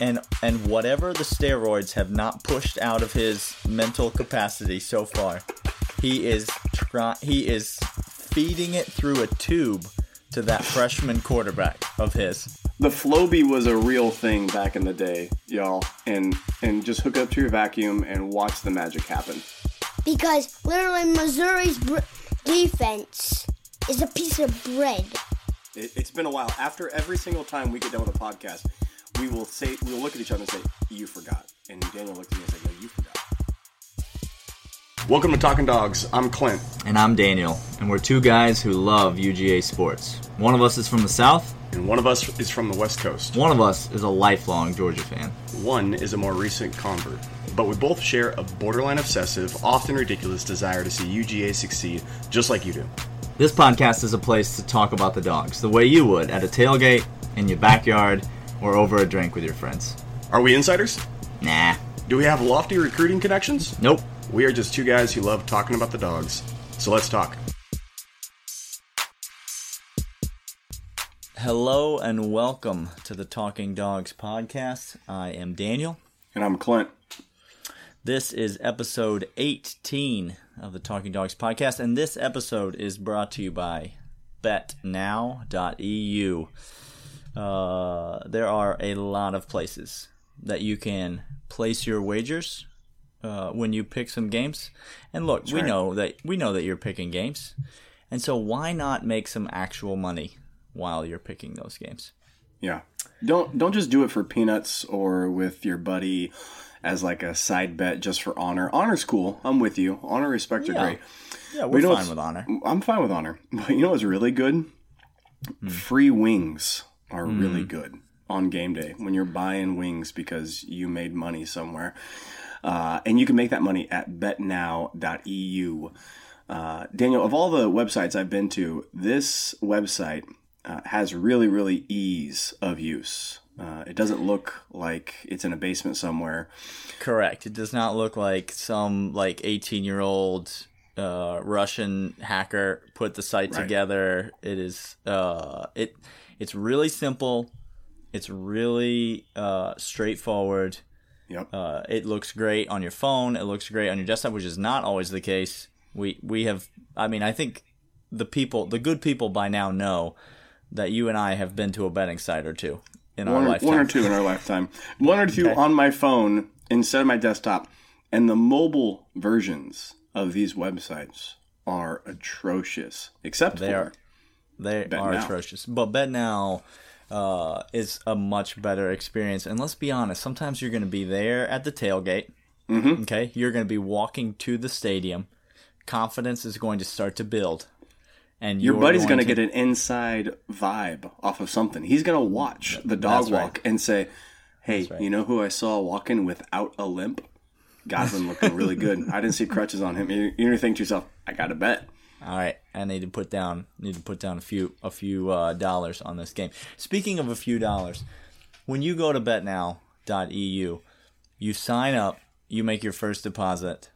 and and whatever the steroids have not pushed out of his mental capacity so far, he is try he is feeding it through a tube to that freshman quarterback of his. The Flowbee was a real thing back in the day, y'all, and and just hook up to your vacuum and watch the magic happen. Because literally Missouri's br- defense is a piece of bread. It, it's been a while. After every single time we get done with a podcast, we will say we will look at each other and say, "You forgot," and Daniel looked at me and said, "No, you forgot." Welcome to Talking Dogs. I'm Clint. And I'm Daniel, and we're two guys who love UGA sports. One of us is from the South, And one of us is from the West Coast. one of us is a lifelong Georgia fan. One is a more recent convert. But we both share a borderline obsessive, often ridiculous desire to see UGA succeed just like you do. This podcast is a place to talk about the dogs the way you would at a tailgate, in your backyard, or over a drink with your friends. Are we insiders? Nah. Do we have lofty recruiting connections? Nope. We are just two guys who love talking about the dogs. So let's talk. Hello and welcome to the Talking Dogs podcast. I am Daniel. And I'm Clint. This is episode 18 of the Talking Dogs podcast, and this episode is brought to you by betnow.eu. Uh, there are a lot of places that you can place your wagers uh, when you pick some games. And look, we right. know that we know that you're picking games, and so why not make some actual money while you're picking those games? Yeah. Don't don't just do it for peanuts or with your buddy as like a side bet just for honor. Honor's cool. I'm with you. Honor respect are Yeah. great. Yeah, we're you know fine with honor. I'm fine with honor. But you know what's really good? Free wings are really good on game day when you're buying wings because you made money somewhere. Uh, and you can make that money at betnow.eu. Uh, Daniel, of all the websites I've been to, this website uh, has really, really ease of use. Uh, it doesn't look like it's in a basement somewhere. Correct. It does not look like some like 18 year old uh, Russian hacker put the site Right. together. It is uh, it it's really simple. It's really uh, straightforward. Yep. Uh, it looks great on your phone. It looks great on your desktop, which is not always the case. We we have. I mean, I think the people, the good people, by now know that you and I have been to a betting site or two in our one, or- lifetime. one or two in our lifetime. One or two Okay. on my phone instead of my desktop. And the mobile versions of these websites are atrocious. Except They for are they Bet are Now. atrocious. But Bet Now uh, is a much better experience. And let's be honest, sometimes you're going to be there at the tailgate. Mm-hmm. Okay, you're going to be walking to the stadium. Confidence is going to start to build, and your buddy's going to get an inside vibe off of something. He's going to watch the dog That's right. walk and say, "Hey, right. you know who I saw walking without a limp? Godwin looking really good. I didn't see crutches on him." You you think to yourself, "I got to bet." All right, I need to put down need to put down a few a few uh, dollars on this game. Speaking of a few dollars, when you go to betnow.eu, you sign up, you make your first deposit.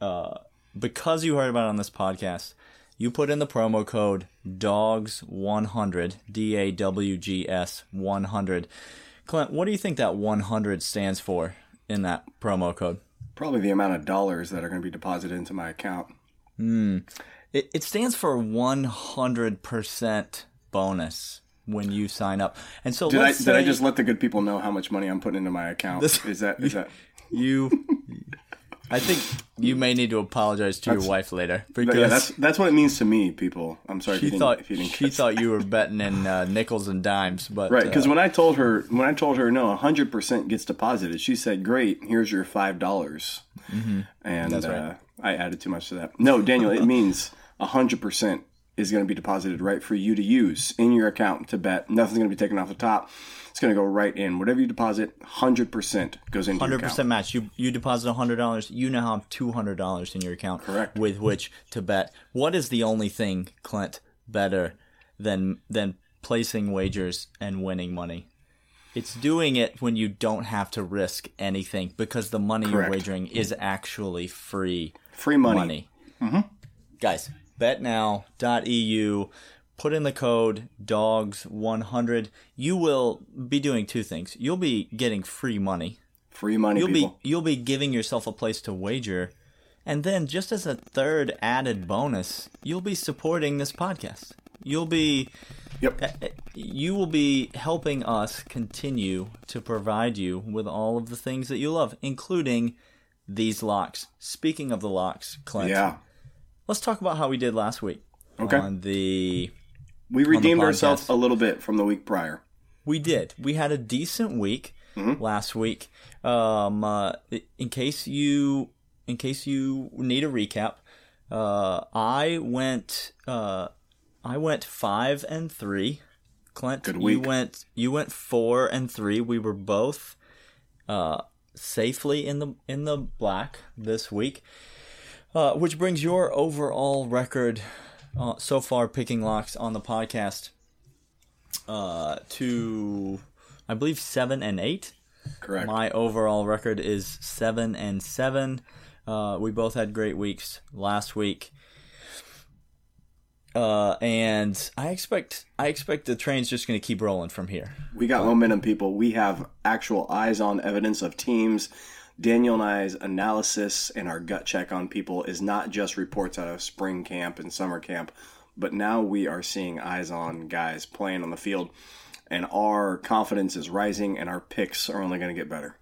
Uh, because you heard about it on this podcast, you put in the promo code DOGS100, D A W G S 100. Clint, what do you think that 100 stands for in that promo code? Probably the amount of dollars that are going to be deposited into my account. It, it stands for 100% bonus when you sign up. And so Did I let's did I just let the good people know how much money I'm putting into my account? This- is that is that? you I think you may need to apologize to your wife later because Yeah, that's that's what it means to me, people. I'm sorry if she you didn't, thought if you didn't she thought you were betting in uh, nickels and dimes, but Right, because uh, when I told her when I told her no, hundred percent gets deposited, she said, "Great, here's your five dollars." And Mm-hmm. That's right. uh, I added too much to that. No, Daniel, it means hundred percent is going to be deposited right for you to use in your account to bet. Nothing's going to be taken off the top. It's going to go right in. Whatever you deposit, hundred percent goes into your hundred account. percent match. You you deposit hundred dollars, you now have two hundred dollars in your account, Correct. with which to bet. What is the only thing, Clint, better than than placing wagers and winning money? It's doing it when you don't have to risk anything because the money you're wagering is actually free Free money. money. Mm-hmm. Guys, betnow.eu, put in the code dogs100 you will be doing two things. You'll be getting free money. Free money, you'll people. be you'll be giving yourself a place to wager. And then just as a third added bonus you'll be supporting this podcast. You'll be Yep. Eh, eh, you will be helping us continue to provide you with all of the things that you love including these locks. Speaking of the locks clint Yeah. Let's talk about how we did last week Okay. on the We redeemed podcast. ourselves a little bit from the week prior. We did. We had a decent week last week. Um, uh, in case you, in case you need a recap, uh, I went, uh, I went five and three. Clint, Good you went, you went four and three. We were both, uh, safely in the in the black this week, uh, which brings your overall record uh, so far picking locks on the podcast uh, to I believe seven and eight. Correct. My overall record is seven and seven. Uh, we both had great weeks last week. Uh, and I expect I expect the train's just going to keep rolling from here. We got momentum, people. We have actual eyes on evidence of teams. Daniel and I's analysis and our gut check on people is not just reports out of spring camp and summer camp, but now we are seeing eyes on guys playing on the field, and our confidence is rising, and our picks are only going to get better.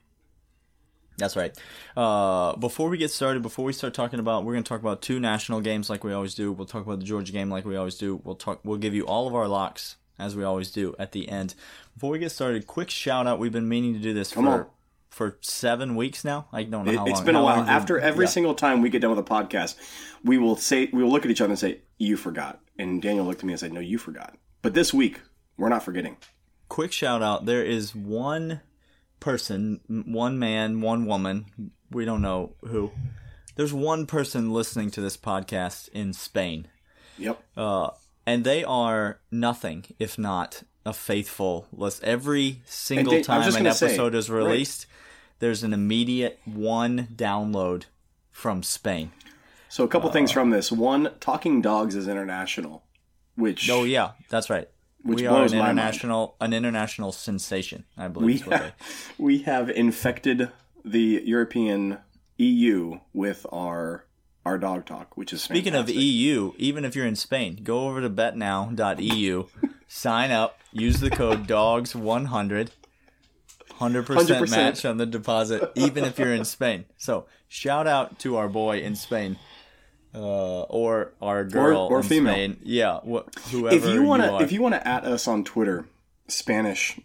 That's right. Uh, before we get started, before we start talking about, we're going to talk about two national games like we always do. We'll talk about the Georgia game like we always do. We'll talk. We'll give you all of our locks as we always do at the end. Before we get started, quick shout out. We've been meaning to do this Come for on. For seven weeks now. I don't know It, how has been a while. long have we- After every yeah. single time we get done with a podcast, we will say we will look at each other and say, "You forgot." And Daniel looked at me and said, "No, you forgot." But this week, we're not forgetting. quick shout out there is one person one man one woman we don't know who there's one person listening to this podcast in spain Yep. uh, and they are nothing if not a faithful list every single And Dan- I was time an gonna say, episode is released there's an immediate one download from spain So a couple things uh, from this. One, Talking Dogs is international, which oh yeah that's right Which we are blows an my mind. international an international sensation i believe we is what they we have infected the European EU with our our dog talk, which is Speaking of. EU, even if you're in Spain, go over to betnow.eu, sign up, use the code DOGS100, 100% 100%. match on the deposit, even if you're in Spain. So, shout out to our boy in Spain. Uh, or our girl or in female. Spain. Yeah, wh- whoever if you want to if you want to at us on Twitter, Spanish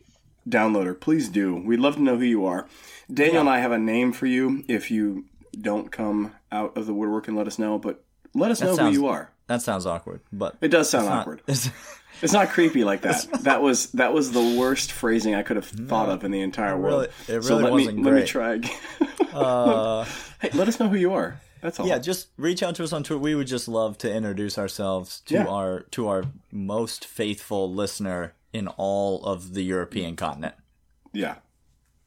downloader, please do. We'd love to know who you are. Daniel and I have a name for you. If you don't come out of the woodwork and let us know, but let us know sounds- who you are. that sounds awkward, but It does sound not- awkward. It's not creepy like that. That was that was the worst phrasing I could have thought of in the entire world. really- it so really let wasn't me let me try again. uh, hey, let us know who you are. That's all. yeah, just reach out to us on Twitter. We would just love to introduce ourselves to Yeah. our to our most faithful listener in all of the European continent. yeah.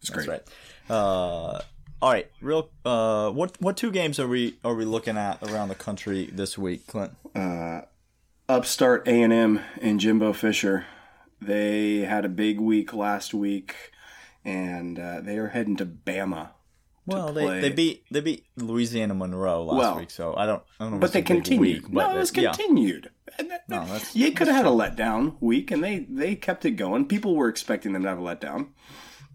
It's great. That's right. Uh, all right, real. Uh, what what two games are we are we looking at around the country this week, Clint? Upstart A and M and Jimbo Fisher. They had a big week last week, and uh, they are heading to Bama. Well, they, they beat they beat Louisiana Monroe last Well, week, so I don't I don't know. But they continued. Week, but no, it was they- yeah. continued. No, that's- you could have had a letdown week, and they they kept it going. People were expecting them to have a letdown.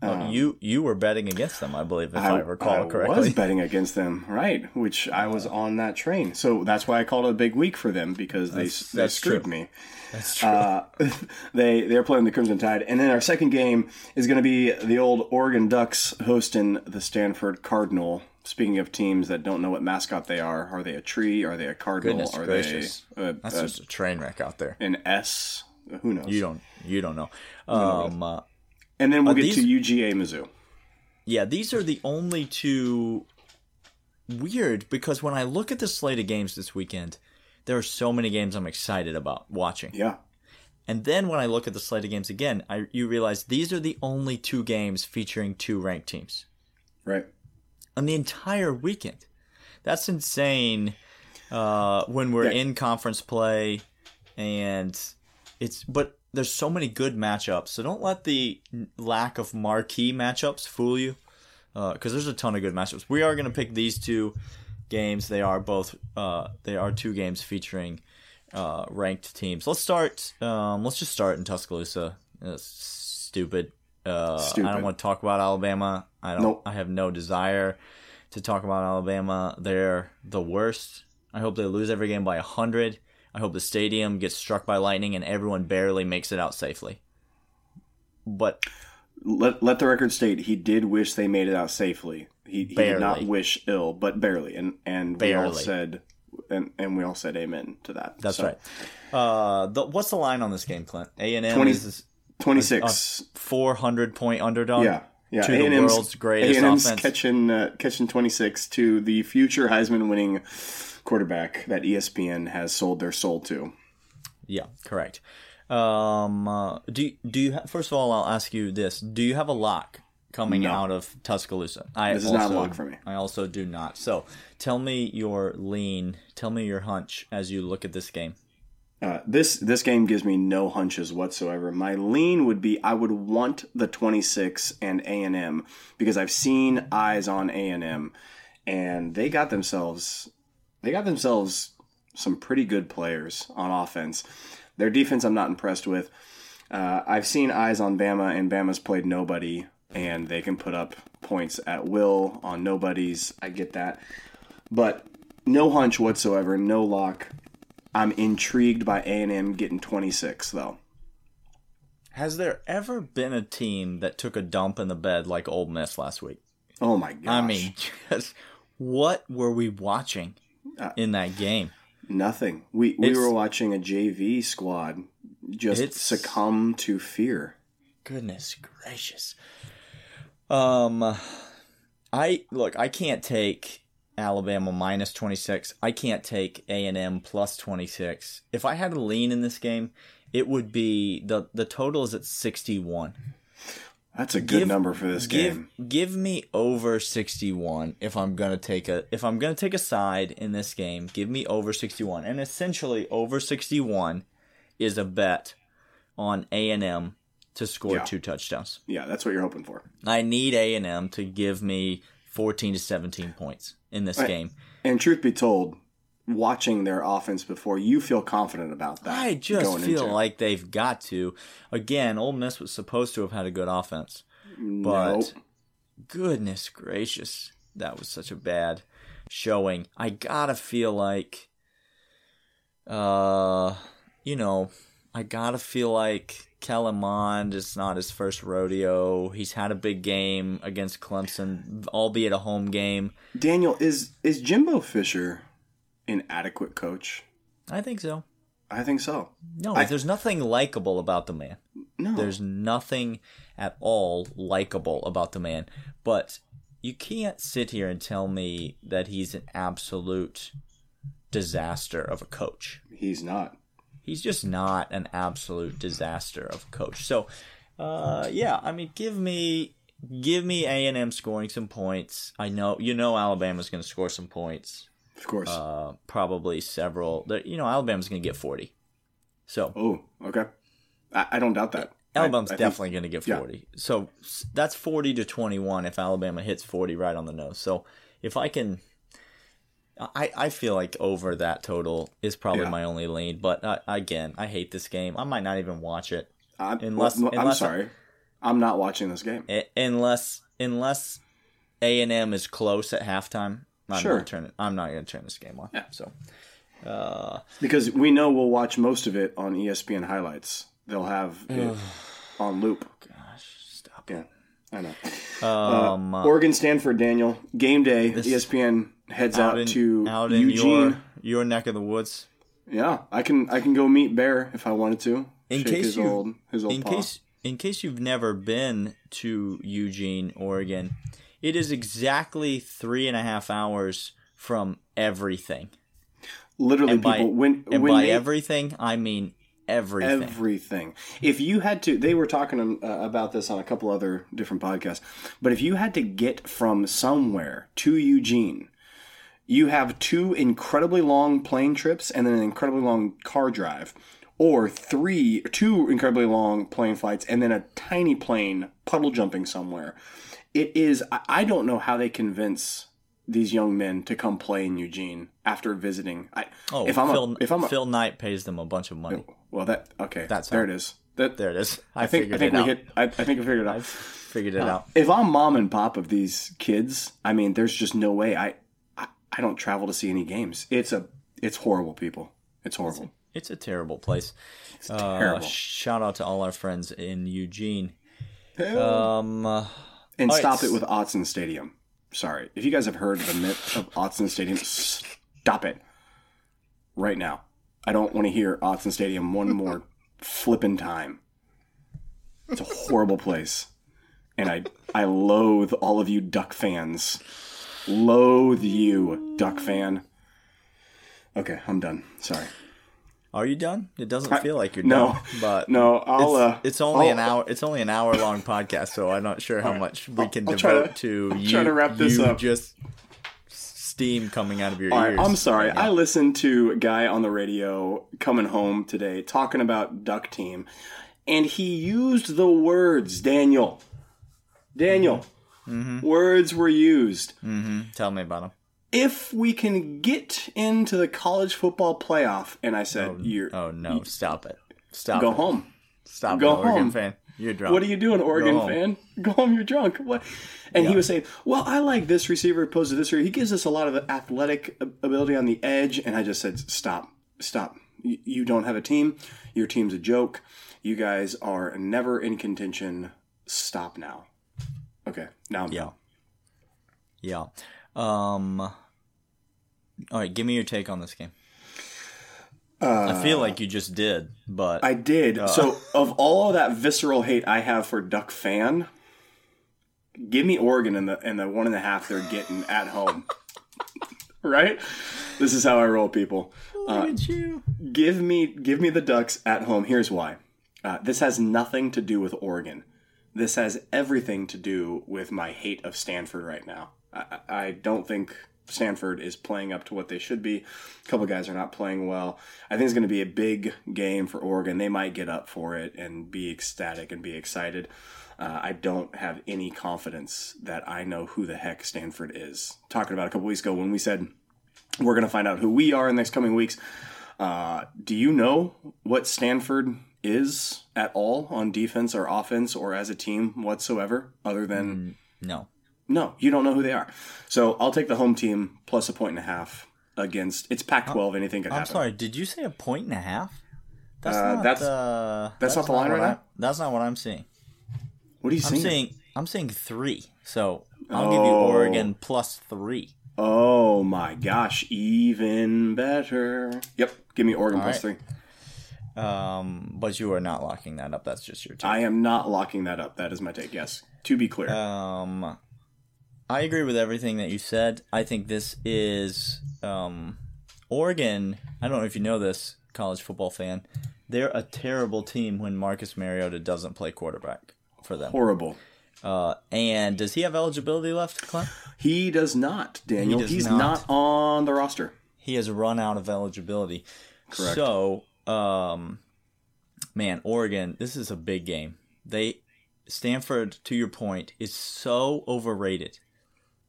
Oh, you you were betting against them, I believe, if I, recall I correctly. I was betting against them, right? Which I was on that train, so that's why I called it a big week for them because they That's- they that's screwed true. me. That's true. Uh, they they're playing the Crimson Tide, and then our second game is going to be the old Oregon Ducks hosting the Stanford Cardinal. Speaking of teams that don't know what mascot they are, are they a tree? Are they a cardinal? Goodness are gracious, they uh, that's uh, just a train wreck out there. an S? Who knows? You don't you don't know. Um, uh, and then we'll get these- to UGA Mizzou. Yeah, these are the only two weird because when I look at the slate of games this weekend, there are so many games I'm excited about watching. Yeah, And then when I look at the slate of games again, I you realize these are the only two games featuring two ranked teams right. on the entire weekend. That's insane. Uh, when we're Yeah. in conference play, and it's but there's so many good matchups. So don't let the lack of marquee matchups fool you, because there's a ton of good matchups. We are going to pick these two games. They are both uh, they are two games featuring uh, ranked teams. Let's start. Um, let's just start in Tuscaloosa. That's stupid. Uh, I don't want to talk about Alabama. I don't. Nope. I have no desire to talk about Alabama. They're the worst. I hope they lose every game by a hundred. I hope the stadium gets struck by lightning and everyone barely makes it out safely. But Let let the record state he did wish they made it out safely. He, he did not wish ill, but barely, and and we all said and and we all said amen to that. that's So, right. Uh, the, what's the line on this game, Clint? A and M is Twenty six. four hundred point underdog. Yeah. Yeah, to the A&M's world's greatest A&M's offense. catching uh, catching 26 to the future Heisman winning quarterback that ESPN has sold their soul to. Yeah, correct. Um, uh, do do you ha- first of all? I'll ask you this: Do you have a lock coming No. out of Tuscaloosa? I This is also, not a lock for me. I also do not. So, tell me your lean. Tell me your hunch as you look at this game. Uh, this this game gives me no hunches whatsoever. My lean would be I would want the 26 and A and M because I've seen eyes on A and M, and they got themselves they got themselves some pretty good players on offense. Their defense I'm not impressed with. Uh, I've seen eyes on Bama, and Bama's played nobody, and they can put up points at will on nobodies. I get that, but no hunch whatsoever, no lock. I'm intrigued by A and M getting 26 though. Has there ever been a team that took a dump in the bed like Ole Miss last week? Oh my gosh! I mean, just what were we watching Uh, in that game? nothing. We we It's- were watching a JV squad just succumb to fear. Goodness gracious. Um, I look. I can't take Alabama minus twenty six. I can't take A and M plus twenty six. If I had a lean in this game, it would be the the total is at sixty one. That's a good Give- number for this Give game. give me over sixty one if I'm gonna take a if I'm gonna take a side in this game. Give me over sixty one, and essentially over sixty one is a bet on A and M to score Yeah. two touchdowns. Yeah, that's what you're hoping for. I need A and M to give me fourteen to seventeen points in this Right. game. And truth be told, watching their offense before, you feel confident about that. I just feel into- like they've got to. Again, Ole Miss was supposed to have had a good offense, but Nope. goodness gracious, that was such a bad showing. I gotta feel like, uh, you know, I gotta feel like Kellen Mond is not his first rodeo. He's had a big game against Clemson, albeit a home game. Daniel is is Jimbo Fisher an adequate coach? I think so. I think so. No, I- there's nothing likable about the man. No, There's nothing at all likable about the man. But you can't sit here and tell me that he's an absolute disaster of a coach. he's not. He's just not an absolute disaster of a coach. So, uh, yeah, I mean, give me give me A and M scoring some points. I know you know Alabama's going to score some points. Of course. Uh, probably several. You know, Alabama's going to get forty. So oh, okay. I, I don't doubt that. Alabama's I- I definitely going to get yeah. 40. So that's 40 to 21 if Alabama hits 40 right on the nose. So if I can. I, I feel like over that total is probably Yeah. my only lean. But uh, again, I hate this game. I might not even watch it. I, Unless- well, no, I'm sorry. I'm not watching this game. Unless unless A&M is close at halftime. I'm Sure. not turning. I'm not going to turn this game on. Yeah. So uh, Because we know we'll watch most of it on ESPN highlights. They'll have it on loop. gosh, stop. Yeah, I know. Um, Uh, Oregon Stanford, Daniel. Game day. ESPN heads out, out in, to out in Eugene. your your neck of the woods. Yeah, I can I can go meet Bear if I wanted to. In Shake case his you- old his old in paw. case in case you've never been to Eugene, Oregon, it is exactly three and a half hours from everything. Literally, And by, people when and when by they, everything, I mean everything. everything. If you had to, they were talking uh, about this on a couple other different podcasts. But if you had to get from somewhere to Eugene, you have two incredibly long plane trips and then an incredibly long car drive. or three, two incredibly long plane flights, and then a tiny plane puddle jumping somewhere. It is. I don't know how they convince these young men to come play in Eugene after visiting. I, Oh, if I'm Phil, a, if I'm a, Phil Knight pays them a bunch of money. well, that okay. That's there how- it is. That There it is. I, I think I figured think it we out. hit. I, I think I figured it out. Figured it out. If I'm mom and pop of these kids, I mean, there's just no way I, I I don't travel to see any games. It's a it's horrible, people. It's horrible. It's a terrible place. Uh, terrible. shout out to all our friends in Eugene. Um, uh, And right, stop it with Autzen Stadium. Sorry, if you guys have heard the myth of Autzen Stadium, stop it right now. I don't want to hear Autzen Stadium one more flippin' time. It's a horrible place, and I I loathe all of you Duck fans. Loathe you, Duck fan. Okay, I'm done. Sorry. Are you done? It doesn't feel like you're no. done. But No, I'll. it's, uh, it's only I'll- an hour. It's only an hour long podcast, so I'm not sure how much we can I'll try devote to- to, I'll you. try to wrap this you up. Just steam coming out of your All ears. right, I'm sorry. right. I listened to a guy on the radio coming home today talking about Duck Team, and he used the words Daniel. Daniel. Mm-hmm. Words were used. Tell me about them. If we can get into the college football playoff, and I said, oh, "You're Oh no! Stop it! Stop! go it. home." Stop Go it, Oregon home. fan. You're drunk. What are you doing, Oregon home. fan? Go home, you're drunk. What? And he was saying, "Well, I like this receiver opposed to this receiver. He gives us a lot of athletic ability on the edge." And I just said, "Stop, stop. You, you don't have a team. Your team's a joke. You guys are never in contention. Stop now." Okay, now I'm Yeah. done. Yeah. Um. All right, give me your take on this game. I feel like you just did, but I did. so, of all of that visceral hate I have for Duck fan, give me Oregon and the and the one and a half they're getting at home. right? This is how I roll, people. look at you. Give me give me the Ducks at home. Here's why. Uh, this has nothing to do with Oregon. This has everything to do with my hate of Stanford right now. I, I don't think Stanford is playing up to what they should be. A couple guys are not playing well. I think it's going to be a big game for Oregon. They might get up for it and be ecstatic and be excited. Uh, I don't have any confidence that I know who the heck Stanford is. Talking about a couple weeks ago when we said we're going to find out who we are in the next coming weeks. Uh, do you know what Stanford is at all on defense or offense or as a team whatsoever, other than No. No, you don't know who they are. So I'll take the home team plus a point and a half against. It's Pac-12. Anything could I'm happen. sorry. Did you say a point and a half? That's Uh, not. that's- uh, that's not the line right I- now? That's not what I'm seeing. What are you I'm seeing? seeing. I'm seeing three. So I'll give you Oh. Oregon plus three. Oh my gosh, even better. Yep, give me Oregon plus right. three. Um, but you are not locking that up. That's just your take. I am not locking that up. That is my take. Yes, to be clear. Um, I agree with everything that you said. I think this is um, Oregon. I don't know if you know this, college football fan. They're a terrible team when Marcus Mariota doesn't play quarterback for them. Horrible. Uh, and does he have eligibility left, Clint? He does not, Daniel. He does He's not. not on the roster. He has run out of eligibility. Correct. So, um, man, Oregon, this is a big game. They Stanford, to your point, is so overrated.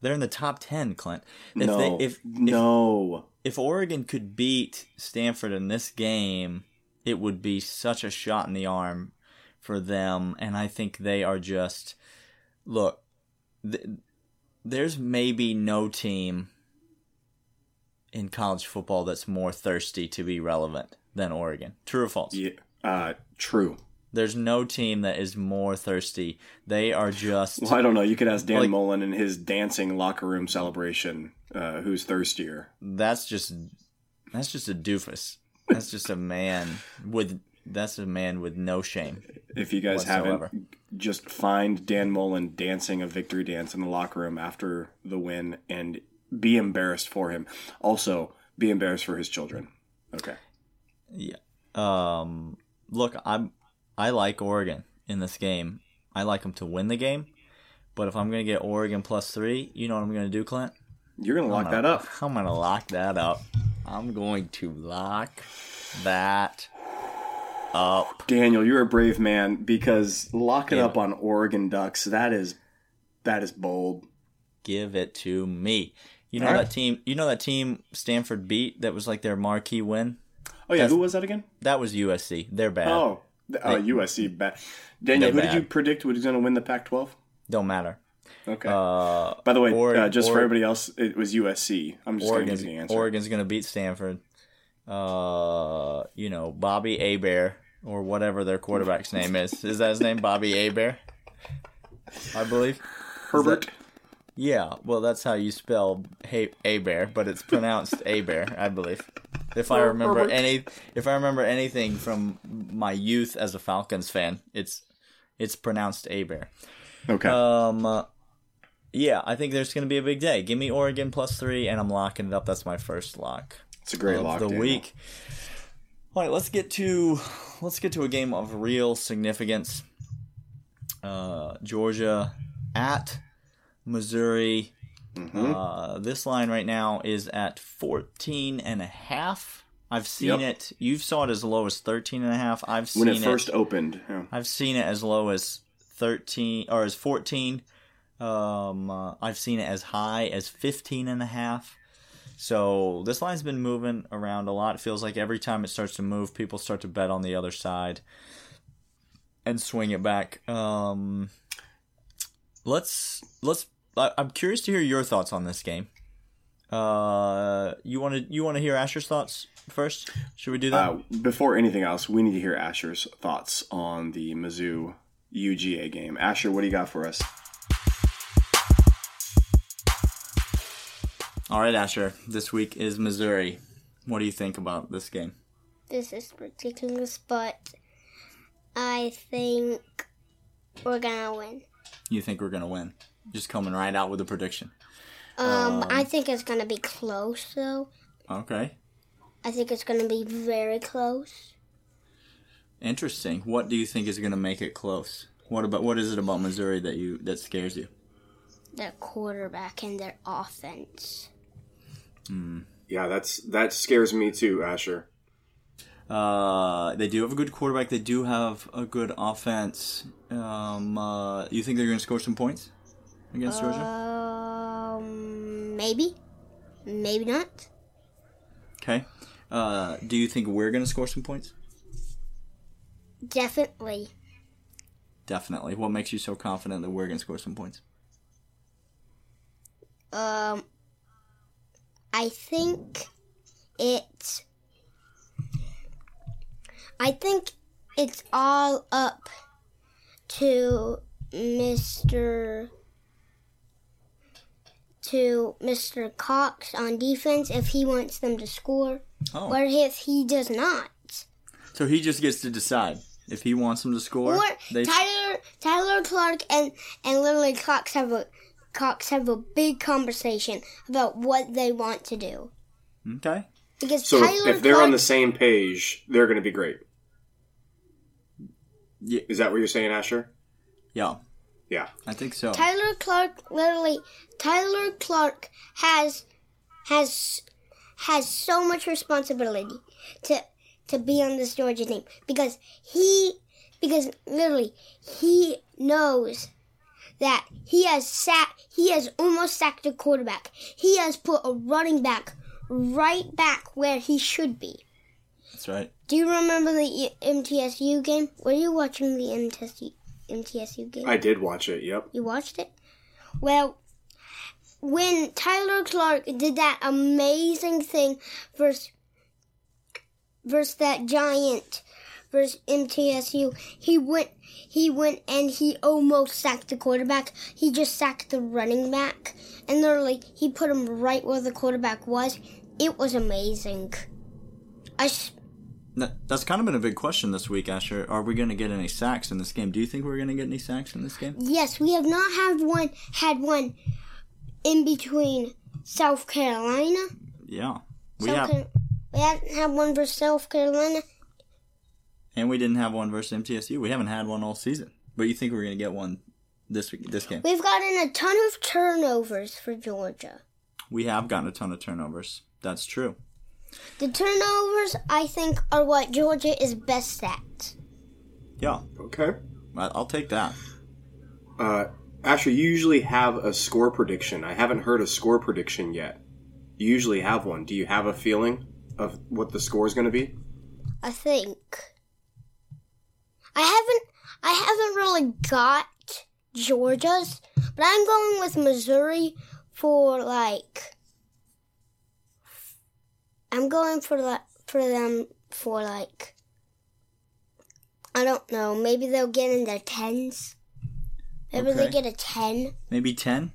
They're in the top ten, Clint. If no, they, if, if no. if Oregon could beat Stanford in this game, it would be such a shot in the arm for them. And I think they are just look. Th- there's maybe no team in college football that's more thirsty to be relevant than Oregon. True or false? Yeah, uh, true. There's no team that is more thirsty. They are just Well, I don't know. You could ask Dan Like- Mullen in his dancing locker room celebration. Uh, who's thirstier? that's just that's just a doofus. That's just a man with that's a man with no shame. If you guys Whatsoever. haven't, just find Dan Mullen dancing a victory dance in the locker room after the win and be embarrassed for him. Also, be embarrassed for his children. Okay. Yeah. Um. Look, I'm. I like Oregon in this game. I like them to win the game. But if I'm gonna get Oregon plus three, you know what I'm gonna do, Clint? You're going to lock that up. I'm gonna lock that up. I'm going to lock that up. Daniel, you're a brave man because locking Yeah. up on Oregon Ducks, that is that is bold. Give it to me. You know right. that team. You know that team Stanford beat. That was like their marquee win. Oh yeah, That's- who was that again? That was USC. They're bad. Oh, th- uh, USC. Bad. Daniel, They who did you predict was going to win the Pac-12? Don't matter. Okay. Uh, By the way, uh, just for everybody else, it was USC. I'm just going to give the answer. Oregon's going to beat Stanford. Uh, you know, Bobby Abear or whatever their quarterback's name is. Is that his name? Bobby Abear? I believe. Herbert. Yeah, well, that's how you spell hey, Abear, but it's pronounced Abear, I believe. If I remember Herbert. any, if I remember anything from my youth as a Falcons fan, it's it's pronounced Abear. Okay. Um, uh, yeah, I think there's going to be a big day. Give me Oregon plus three, and I'm locking it up. That's my first lock it's a great of lock. the Daniel. week. All right, let's get to let's get to a game of real significance. Uh, Georgia at Missouri. Mm-hmm. Uh, this line right now is at 14 and a half. I've seen Yep. it. You've saw it as low as 13 and a half. I've seen When it first opened. Yeah. I've seen it as low as 13 or as 14. Um, uh, I've seen it as high as 15 and a half. So this line's been moving around a lot. It feels like every time it starts to move, people start to bet on the other side and swing it back. Um, let's let's. I, I'm curious to hear your thoughts on this game. Uh, you want to you want to hear Asher's thoughts first? Should we do that? Uh, before anything else, we need to hear Asher's thoughts on the Mizzou UGA game. Asher, what do you got for us? All right, Asher. This week is Missouri. What do you think about this game? This is ridiculous, but I think we're gonna win. You think we're gonna win? Just coming right out with a prediction. Um, I think it's gonna be close though. Okay, I think it's gonna be very close. interesting. What do you think is gonna make it close? What about what is it about Missouri that you that scares you? Their quarterback and their offense. Yeah, that's that scares me too, Asher. Uh, they do have a good quarterback. They do have a good offense. Um, uh, you think they're gonna score some points against Georgia? Um, maybe, maybe not. Okay. Uh, do you think we're gonna score some points? Definitely. Definitely. What makes you so confident that we're gonna score some points? Um, I think it's. I think it's all up to Mr. to Mr. Cox on defense if he wants them to score, Oh, or if he does not. so he just gets to decide if he wants them to score. Or they Tyler Tyler Clark and and literally Cox have a Cox have a big conversation about what they want to do okay. because So Tyler if, if they're Clark, on the same page, they're going to be great. Yeah. Is that what you're saying, Asher? Yeah, Yeah. I think so. Tyler Clark literally Tyler Clark has has has so much responsibility to to be on this Georgia team because he because literally he knows that he has sat he has almost sacked a quarterback. He has put a running back right back where he should be. That's right. Do you remember the MTSU game? Were you watching the MTSU MTSU game? I did watch it. Yep. You watched it? Well, when Tyler Clark did that amazing thing versus, versus that giant versus MTSU, he went he went and he almost sacked the quarterback. He just sacked the running back. And literally he put him right where the quarterback was. It was amazing. I. That- That's kind of been a big question this week, Asher. Are we going to get any sacks in this game? Do you think we're going to get any sacks in this game? Yes, we have not had one had one in between South Carolina. Yeah, we South have, Car- we haven't had one for South Carolina. and we didn't have one versus MTSU. We haven't had one all season. But you think we're going to get one this week, this game? We've gotten a ton of turnovers for Georgia. We have gotten a ton of turnovers. That's true. The turnovers, I think, are what Georgia is best at. Yeah, Okay. I- I'll take that. Uh, Asher, you usually have a score prediction. I haven't heard a score prediction yet. You usually have one. Do you have a feeling of what the score is going to be? I think. I haven't I haven't really got Georgia's, but I'm going with Missouri for like I'm going for like for them for like I don't know, maybe they'll get in their tens. Maybe they get a 10. Maybe 10.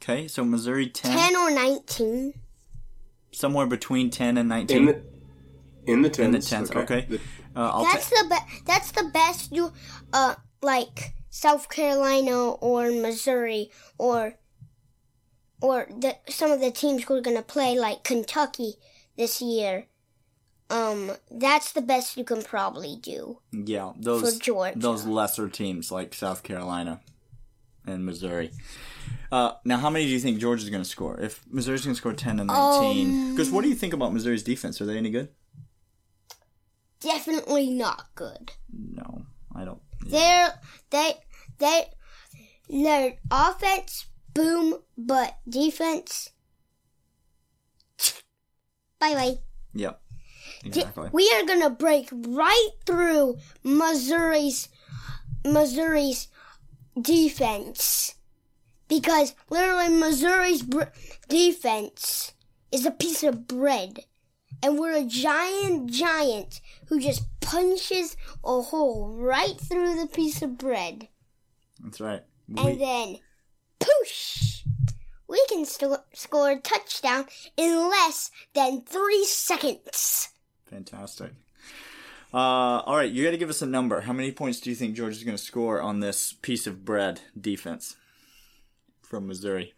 Okay, so Missouri 10, 10 or 19. somewhere between 10 and 19. In the in the tens. In the tens, okay. The- uh, I'll That's ta- the be- that's the best you uh like South Carolina or Missouri or or the, some of the teams who are gonna play like Kentucky this year. Um, that's the best you can probably do. yeah, those for Georgia. those lesser teams like South Carolina and Missouri. Uh, now, how many do you think Georgia's going to score? If Missouri's going to score 10 and 19. Um, Because what do you think about Missouri's defense? Are they any good? Definitely not good. No, I don't. They're they they their offense boom, but defense. Bye bye. Yep. Exactly. We are gonna break right through Missouri's Missouri's defense because literally Missouri's br- defense is a piece of bread, and we're a giant giant who just punches a hole right through the piece of bread, That's right. and We, then poosh. We can st- score a touchdown in less than three seconds. fantastic. Uh, all right, you got to give us a number. How many points do you think Georgia's going to score on this piece of bread defense from Missouri?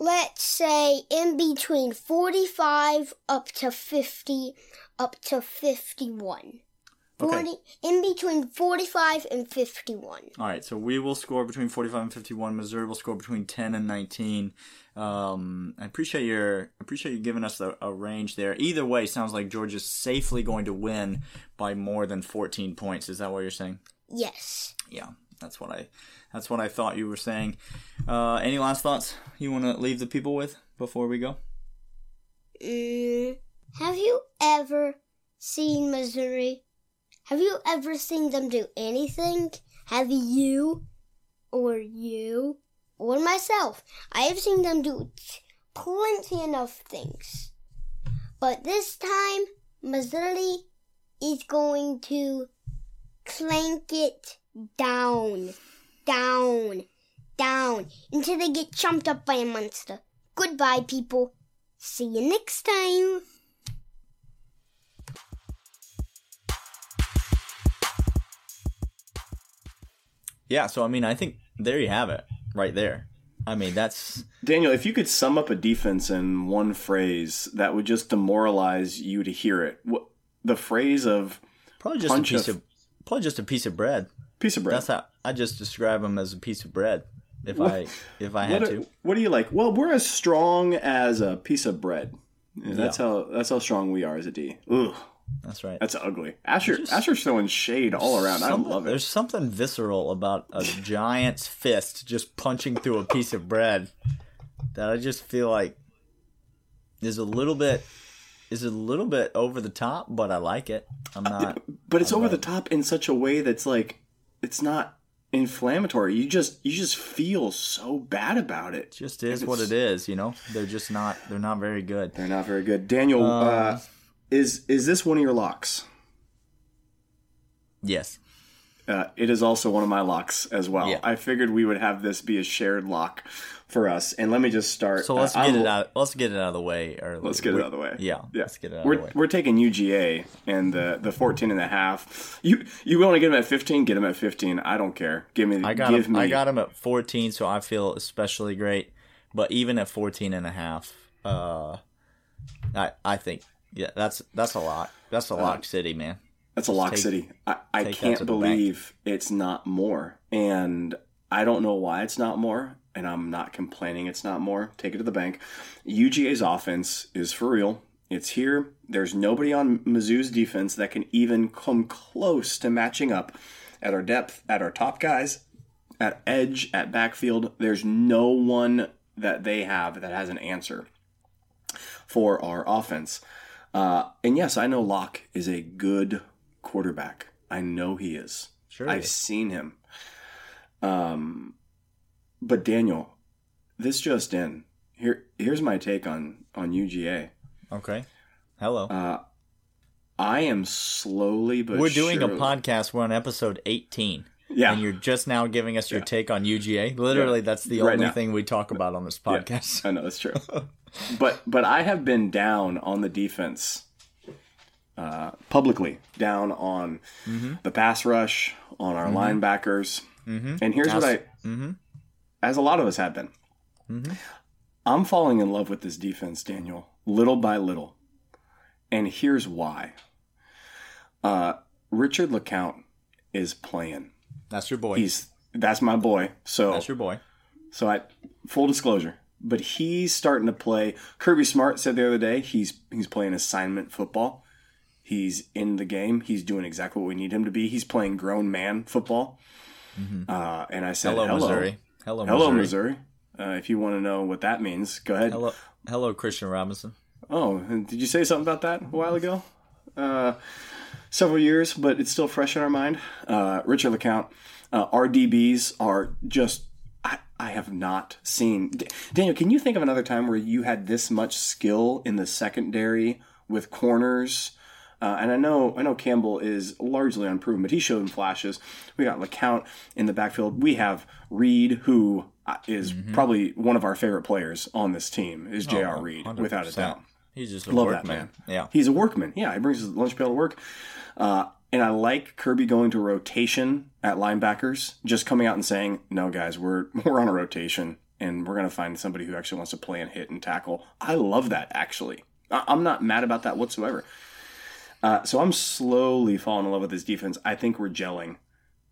let's say in between 45 up to 50 up to 51 40 in between 45 and 51 All right, so we will score between 45 and 51. Missouri will score between 10 and 19. Um, I appreciate your appreciate you giving us a, a range there. Either way, sounds like Georgia's safely going to win by more than 14 points. Is that what you're saying? yes Yeah, that's what I that's what I thought you were saying. Uh, any last thoughts you want to leave the people with before we go? mm, have you ever seen missouri have you ever seen them do anything have you or you or myself i have seen them do plenty enough things but this time missouri is going to clank it down, down, down until they get chomped up by a monster. Goodbye, people. See you next time. Yeah, so I mean, I think there you have it, right there. I mean, that's Daniel, if you could sum up a defense in one phrase that would just demoralize you to hear it, what, the phrase of probably just a piece of- of probably just a piece of bread. piece of bread. That's how I just describe them as a piece of bread. If I if I had what, to, what do you like? Well, we're as strong as a piece of bread. That's how that's how strong we are as a D. Ugh, that's right. that's ugly. Asher Asher's throwing shade all around. I love it. There's something visceral about a giant's fist just punching through a piece of bread that I just feel like is a little bit is a little bit over the top, but I like it. I'm not. But it's over the top in such a way that's like it's not inflammatory. You just you just feel so bad about it. Just is what it is, you know. They're just not. They're not very good. They're not very good. Daniel, uh, is is this one of your locks? Yes. Uh, it is also one of my locks as well. Yeah. I figured we would have this be a shared lock for us. And let me just start. So let's uh, get I'm- it out. Let's get it out of the way early. Let's get it out of the way. Yeah. Yeah. Let's get it out we're, of the way. We're taking UGA and the the 14 and a half. You you want to get them at 15? Get them at 15. I don't care. Give me I got give him, me I got him at 14, so I feel especially great. But even at 14 and a half, uh, I I think yeah, that's that's a lot. That's a uh, lock city, man. That's a lock take- city. I, I can't to the bank. believe it's not more. And I don't know why it's not more. And I'm not complaining it's not more. Take it to the bank. UGA's offense is for real. It's here. There's nobody on Mizzou's defense that can even come close to matching up at our depth, at our top guys, at edge, at backfield. There's no one that they have that has an answer for our offense. Uh, and yes, I know Lock is a good quarterback. I know he is. Sure I've seen him. Um, but Daniel, this just in. Here, here's my take on on UGA. Okay. Hello. Uh, I am slowly but We're doing a podcast. We're on episode 18. Yeah, And you're just now giving us your take on UGA. Literally, Yeah. that's the Right only now. thing we talk about on this podcast. I know that's true. but but I have been down on the defense uh, publicly, down on Mm-hmm. the pass rush, on our linebackers, and here's what I, mm-hmm. as a lot of us have been. Mhm. I'm falling in love with this defense, Daniel, little by little, and here's why. Uh, Richard LeCounte is playing. That's your boy. He's that's my boy. So That's your boy. so I full disclosure, but he's starting to play. Kirby Smart said the other day he's he's playing assignment football. He's in the game. He's doing exactly what we need him to be. He's playing grown man football. Uh, and I said, Hello, "Hello, Missouri. Hello, hello, Missouri. Missouri." Uh, if you want to know what that means, go ahead. Hello, hello, Christian Robinson. Oh, and did you say something about that a while ago? Uh, several years, but it's still fresh in our mind. Uh, Richard LeCounte, uh, our DBs are just. I, I have not seen. Daniel, can you think of another time where you had this much skill in the secondary with corners? Uh, and I know I know Campbell is largely unproven, but he showed in flashes. We got LeCounte in the backfield. We have Reed, who is uh, is probably one of our favorite players on this team, is J.R. Reed, without a doubt. He's just a Love workman. that man. Yeah. He's a workman. Yeah, he brings his lunch pail to work. Uh, and I like Kirby going to rotation at linebackers, just coming out and saying, "No, guys, we're we're on a rotation, and we're going to find somebody who actually wants to play and hit and tackle." I love that. Actually, I- I'm not mad about that whatsoever. Uh, so I'm slowly falling in love with this defense. I think we're gelling,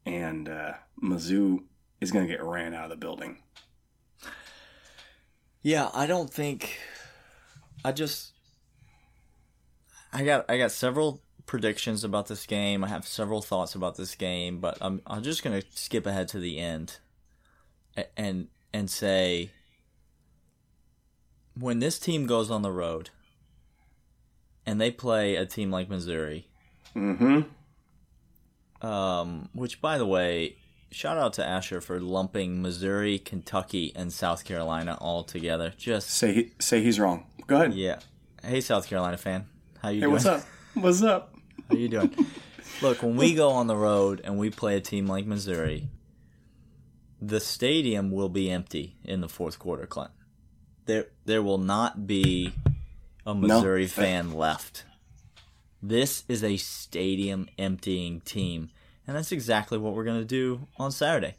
and uh, Mizzou is going to get ran out of the building. Yeah, I don't think. I just. I got I got several predictions about this game. I have several thoughts about this game, but I'm I'm just gonna skip ahead to the end, and and say. When this team goes on the road, and they play a team like Missouri, Mm-hmm. um, which by the way, shout out to Asher for lumping Missouri, Kentucky, and South Carolina all together. Just Say he, say he's wrong. Go ahead. Yeah. Hey, South Carolina fan. How you Hey, doing? what's up? What's up? How you doing? Look, when we go on the road and we play a team like Missouri, the stadium will be empty in the fourth quarter, Clint. There, there will not be a Missouri that- fan left. This is a stadium emptying team, and that's exactly what we're going to do on Saturday.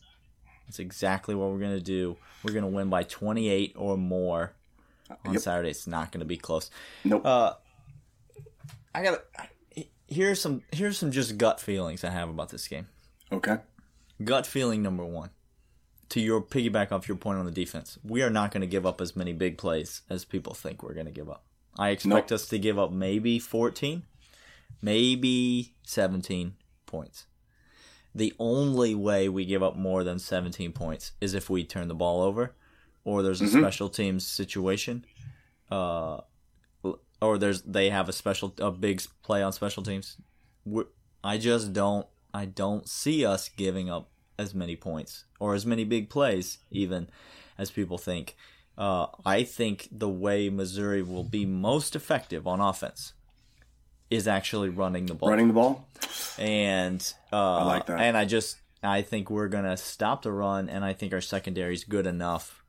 That's exactly what we're going to do. We're going to win by 28 or more on Yep. Saturday. It's not going to be close. Nope. Uh, I got here's some here's some just gut feelings I have about this game. okay. Gut feeling number one. To your piggyback off your point on the defense, we are not going to give up as many big plays as people think we're going to give up. I expect Nope. us to give up maybe 14, maybe 17 points. The only way we give up more than 17 points is if we turn the ball over or there's a special teams situation. Uh, or there's they have a special a big play on special teams. We're, I just don't I don't see us giving up as many points or as many big plays even as people think. Uh, I think the way Missouri will be most effective on offense is actually running the ball Running the ball. and uh, like that. And I just I think we're gonna stop the run, and I think our secondary is good enough.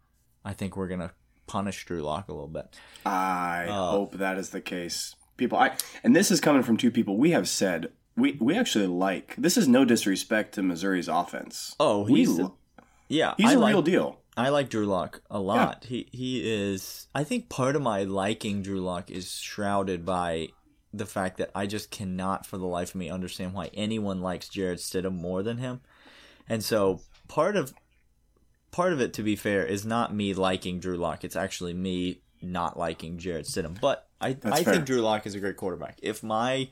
I think we're gonna punish Drew Lock a little bit. I Uh, hope that is the case. People, I and this is coming from two people. We have said we we actually like. This is no disrespect to Missouri's offense. Oh, we, he's yeah, he's I a like, real deal. I like Drew Lock a lot. He he is. I think part of my liking Drew Lock is shrouded by the fact that I just cannot, for the life of me, understand why anyone likes Jarrett Stidham more than him. And so part of part of it, to be fair, is not me liking Drew Lock. It's actually me not liking Jarrett Stidham. But I, That's I fair. think Drew Lock is a great quarterback. If my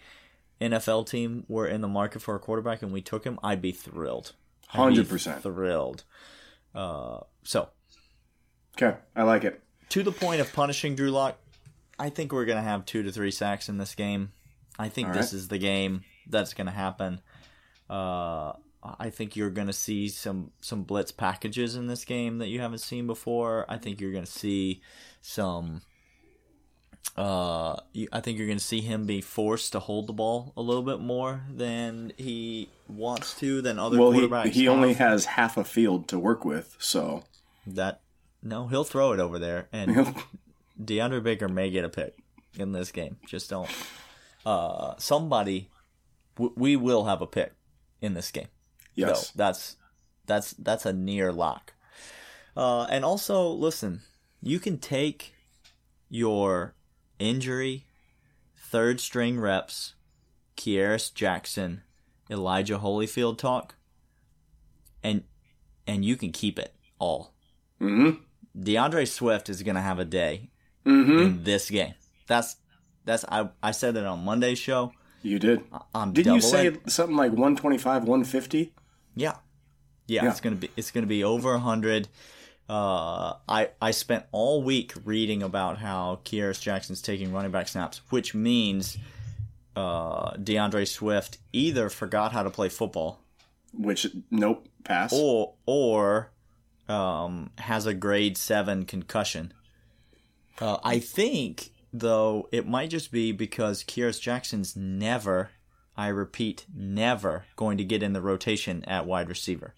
NFL team were in the market for a quarterback and we took him, I'd be thrilled. I'd 100%. thrilled. Uh, so Okay, I like it. to the point of punishing Drew Lock, I think we're gonna have two to three sacks in this game. I think All this right. is the game that's gonna happen. Uh, I think you're gonna see some some blitz packages in this game that you haven't seen before. I think you're gonna see some. Uh, I think you're going to see him be forced to hold the ball a little bit more than he wants to than other Well, he, quarterbacks. he only has half a field to work with, so that. No, he'll throw it over there, and DeAndre Baker may get a pick in this game. Just don't. Uh, somebody, w- we will have a pick in this game. Yes. So that's that's that's a near lock. Uh, and also, listen, you can take your injury, third string reps, Kearis Jackson, Elijah Holyfield talk, and and you can keep it all. Mm-hmm. D'Andre Swift is gonna have a day Mm-hmm. in this game. That's that's I I said it on Monday's show. You did. I'm Didn't you say something like 125, 150? Yeah. yeah, Yeah. It's gonna be it's gonna be over a hundred. Uh, I I spent all week reading about how Kearis Jackson's taking running back snaps, which means uh, D'Andre Swift either forgot how to play football Which, nope, pass. or or um, has a grade seven concussion. Uh, I think though it might just be because Kearis Jackson's never, I repeat, never going to get in the rotation at wide receiver.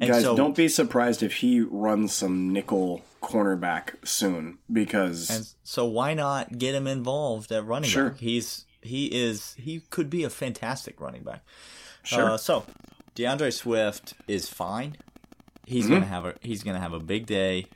And Guys, so, don't be surprised if he runs some nickel cornerback soon because And so why not get him involved at running Sure. back? He's he is he could be a fantastic running back. Sure. Uh, so D'Andre Swift is fine. He's Mm-hmm. gonna have a he's gonna have a big day.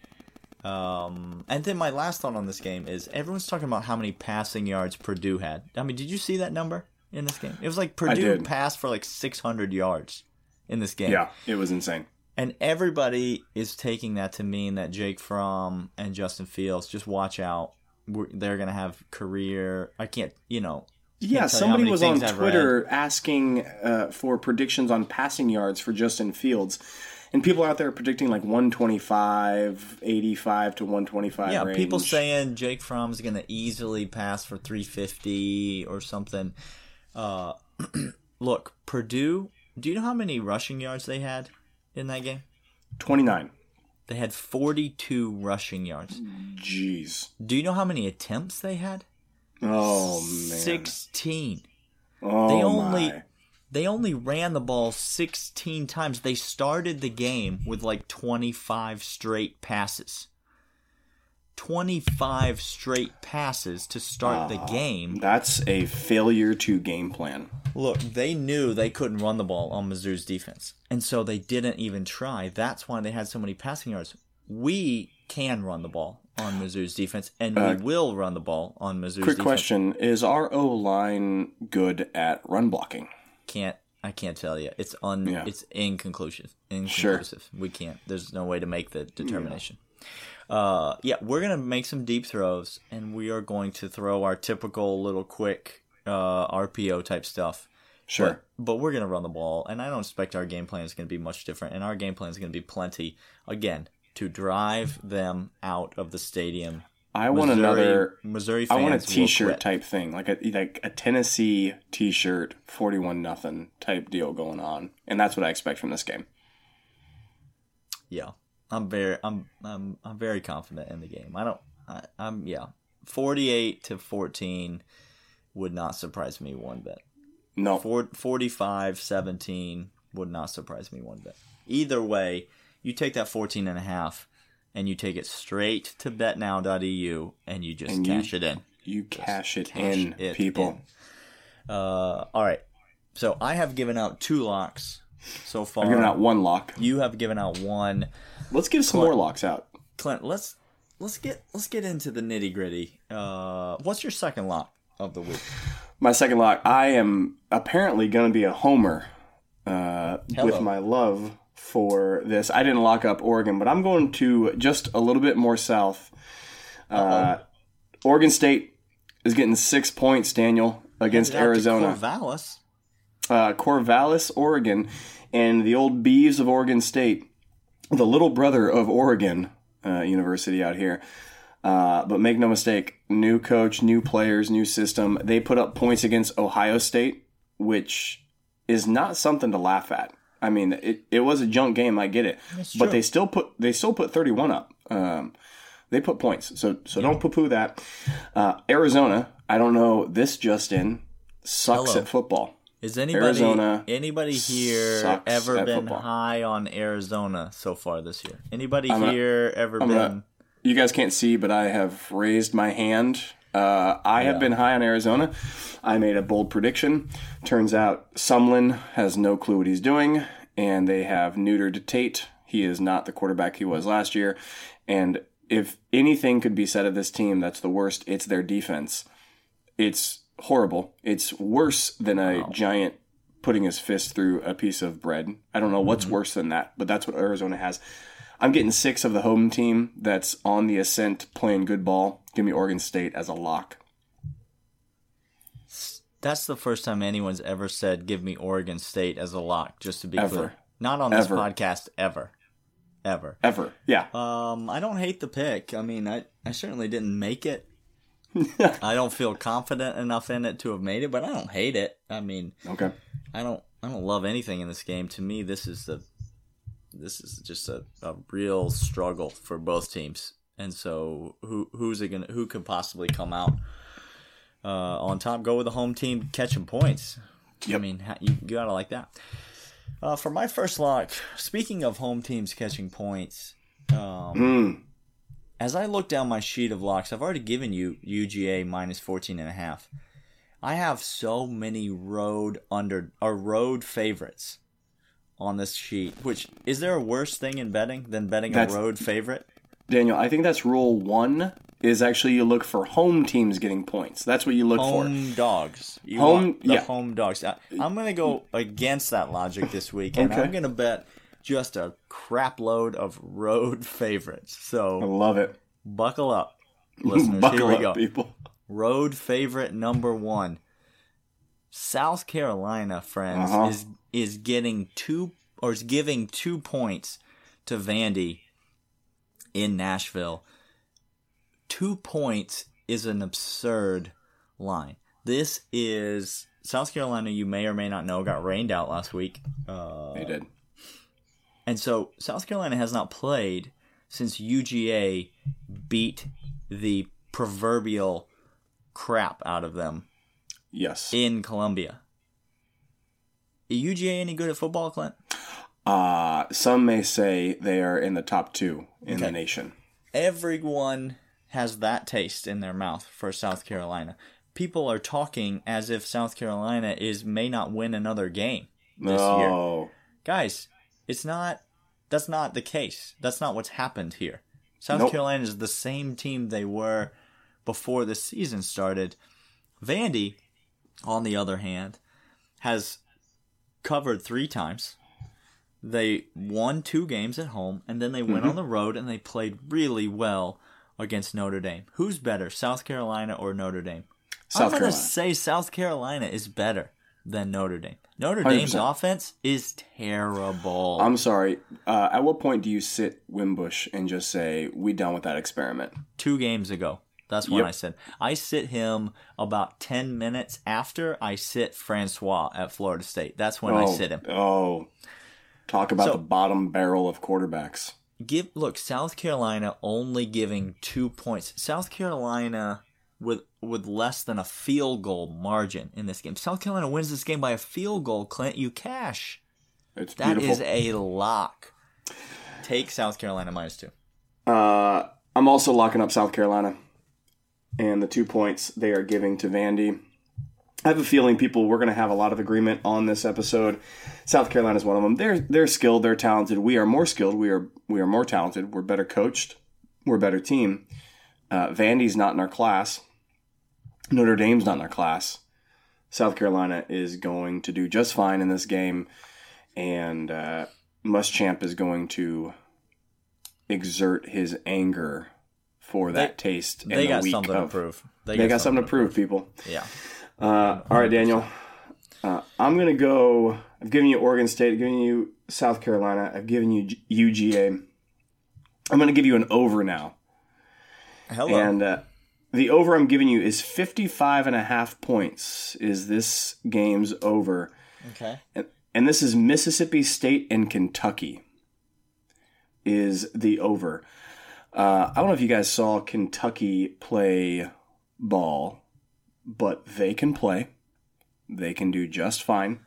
Um, and then my last thought on this game is everyone's talking about how many passing yards Purdue had. I mean, did you see that number in this game? It was like Purdue passed for like 600 yards in this game. yeah, it was insane. And everybody is taking that to mean that Jake Fromm and Justin Fields just watch out. We're, they're going to have career. I can't, you know. Yeah, you how somebody was on I've Twitter asking uh, for predictions on passing yards for Justin Fields. And people out there are predicting like 125, 85 to 125 Yeah, range. people saying Jake Fromm is going to easily pass for 350 or something. Uh, look, Purdue. Do you know how many rushing yards they had in that game? 29. They had 42 rushing yards. Jeez. Do you know how many attempts they had? Oh, man. 16. Oh, They only my. they only ran the ball 16 times. They started the game with like 25 straight passes. 25 straight passes to start the game. That's a failure to game plan. Look, they knew they couldn't run the ball on Mizzou's defense. And so they didn't even try. That's why they had so many passing yards. We can run the ball on Mizzou's defense, and we will run the ball on Mizzou's Uh, Quick defense. question Is our O line good at run blocking? can't I can't tell you. It's un Yeah. it's inconclusive. Sure. Inconclusive. We can't. There's no way to make the determination. Uh yeah, we're gonna make some deep throws and we are going to throw our typical little quick uh RPO type stuff. Sure. But, but we're gonna run the ball and I don't expect our game plan is gonna be much different and our game plan is gonna be plenty again to drive them out of the stadium. I want Missouri- another. Missouri I want a T-shirt type thing, like a like a Tennessee T-shirt, forty-one nothing type deal going on, and that's what I expect from this game. Yeah, I'm very, I'm, I'm, I'm very confident in the game. I don't, I, I'm, yeah, 48 to 14 would not surprise me one bit. No, Four, 45 17 would not surprise me one bit. Either way, you take that 14 and a half and you take it straight to betnow.eu and you just And you- cash it in. you cash it cash in, it people. in. Uh, all right. So I have given out two locks so far. I'm giving out one lock. You have given out one. Let's give some more locks out. Clint, let's let's get let's get into the nitty gritty. Uh, what's your second lock of the week? My second lock. I am apparently going to be a homer uh, with my love for this. I didn't lock up Oregon, but I'm going to just a little bit more south. Uh, Oregon State is getting six points, Daniel, against Handed out to Arizona. Corvallis. uh, Corvallis, Oregon, and the old Bees of Oregon State, the little brother of Oregon uh, University out here. Uh, but make no mistake, new coach, new players, new system. They put up points against Ohio State, which is not something to laugh at. I mean, it, it was a junk game. I get it, but they still put they still put thirty one up. Um, they put points, so so don't poo poo that. Uh, Arizona, I don't know this just in sucks Hello. at football. Is anybody Arizona anybody here ever been football. high on Arizona so far this year? Anybody I'm here ever I'm been? gonna- You guys can't see, but I have raised my hand. Uh, I have been high on Arizona. I made a bold prediction. Turns out Sumlin has no clue what he's doing, and they have neutered Tate. He is not the quarterback he was last year. And if anything could be said of this team that's the worst, it's their defense. It's horrible. It's worse than a giant putting his fist through a piece of bread. I don't know what's worse than that, but that's what Arizona has. I'm getting six of the home team that's on the ascent playing good ball. Give me Oregon State as a lock. That's the first time anyone's ever said, "Give me Oregon State as a lock." Just to be Ever. clear, not on this Ever. podcast ever, ever. Ever. Yeah. Um, I don't hate the pick. I mean, I I certainly didn't make it. I don't feel confident enough in it to have made it, but I don't hate it. I mean, Okay. I don't I don't love anything in this game. To me, this is the this is just a, a real struggle for both teams. And so who who's it gonna who could possibly come out uh, on top? Go with the home team catching points. I mean, you, you gotta like that. Uh, for my first lock, speaking of home teams catching points, um, Mm. As I look down my sheet of locks, I've already given you UGA minus 14 and a half. I have so many road under or road favorites on this sheet. Which is there a worse thing in betting than betting That's- a road favorite? Daniel, I think that's rule one is actually you look for home teams getting points. That's what you look for. Home dogs. You Home- want the yeah. home dogs. I, I'm going to go against that logic this week, and Okay. I'm going to bet just a crap load of road favorites. So I love it. buckle up, listeners. Buckle Here we up, go. people. Road favorite number one. South Carolina, friends, Uh-huh. is is getting two or is giving two points to Vandy in Nashville. Two points is an absurd line. This is South Carolina. You may or may not know got rained out last week. Uh, They did. And so South Carolina has not played since UGA beat the proverbial crap out of them Yes. in Columbia. Is UGA any good at football, Clint? Uh, some may say they are in the top two in the nation. Everyone has that taste in their mouth for South Carolina. People are talking as if South Carolina is may not win another game this year. No. Guys, it's not that's not the case. That's not what's happened here. South Nope. Carolina is the same team they were before the season started. Vandy, on the other hand, has covered three times. They won two games at home, and then they went Mm-hmm. on the road and they played really well against Notre Dame. Who's better, South Carolina or Notre Dame? South I'm gonna say South Carolina is better than Notre Dame. Notre Dame's 100%. offense is terrible. I'm sorry. Uh, at what point do you sit Wimbush and just say, we done with that experiment? Two games ago. That's when Yep. I said I sit him about ten minutes after I sit Francois at Florida State. That's when I oh, sit him. Oh. Talk about So- the bottom barrel of quarterbacks. give look South Carolina only giving two points. South Carolina with with less than a field goal margin in this game. South Carolina wins this game by a field goal. Clint, you cash. It's That beautiful. is a lock. Take South Carolina minus two. Uh, I'm also locking up South Carolina and the two points they are giving to Vandy. I have a feeling people we're going to have a lot of agreement on this episode. South Carolina is one of them. They're they're skilled, they're talented. We are more skilled. We are we are more talented. We're better coached. We're a better team. Uh, Vandy's not in our class. Notre Dame's not in our class. South Carolina is going to do just fine in this game, and uh, Muschamp is going to exert his anger for that taste. And They the got week something to prove. They got something to prove, people. Yeah. Uh, all right, Daniel. Uh, I'm gonna go. I've given you Oregon State. I've given you South Carolina. I've given you UGA. I'm gonna give you an over now. Hello. And uh, the over I'm giving you is 55 and a half points. Is this game's over? okay. And, and this is Mississippi State and Kentucky. Is the over? Uh, I don't know if you guys saw Kentucky play ball, but they can play. They can do just fine.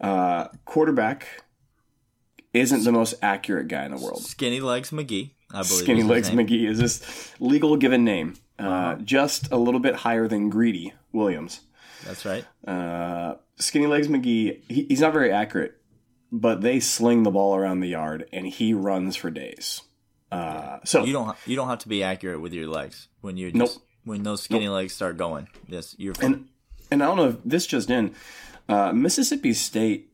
Uh, quarterback isn't the most accurate guy in the world. Skinny Legs McGee, I believe. Skinny Legs. McGee is this legal given name. Uh, Just a little bit higher than Greedy Williams. That's right. Uh, Skinny Legs McGee, he, he's not very accurate, but they sling the ball around the yard and he runs for days. Uh, so You don't you don't have to be accurate with your legs when you're Nope. when those skinny legs start going. Yes, you're fine. and and I don't know if this just in, uh, Mississippi State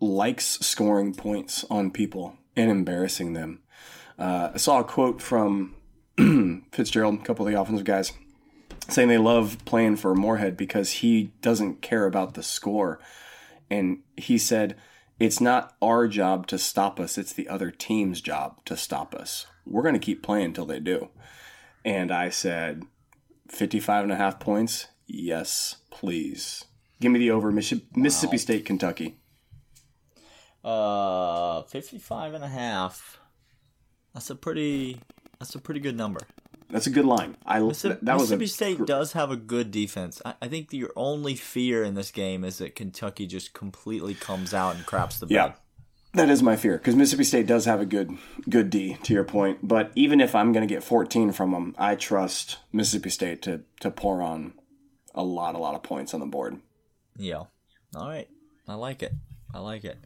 likes scoring points on people and embarrassing them. Uh, I saw a quote from Fitzgerald, a couple of the offensive guys, saying they love playing for Moorhead because he doesn't care about the score, and he said. It's not our job to stop us, it's the other team's job to stop us. We're going to keep playing until they do. And I said, 55 and a half points? Yes, please. Give me the over Missi- Mississippi State, Kentucky. Uh, 55 and a half. That's a pretty that's a pretty good number. That's a good line. I Mississippi, that was Mississippi State does have a good defense. I, I think your only fear in this game is that Kentucky just completely comes out and craps the bed. Yeah. That is my fear because Mississippi State does have a good good D to your point. But even if I'm going to get 14 from them, I trust Mississippi State to to pour on a lot a lot of points on the board. Yeah. All right. I like it. I like it.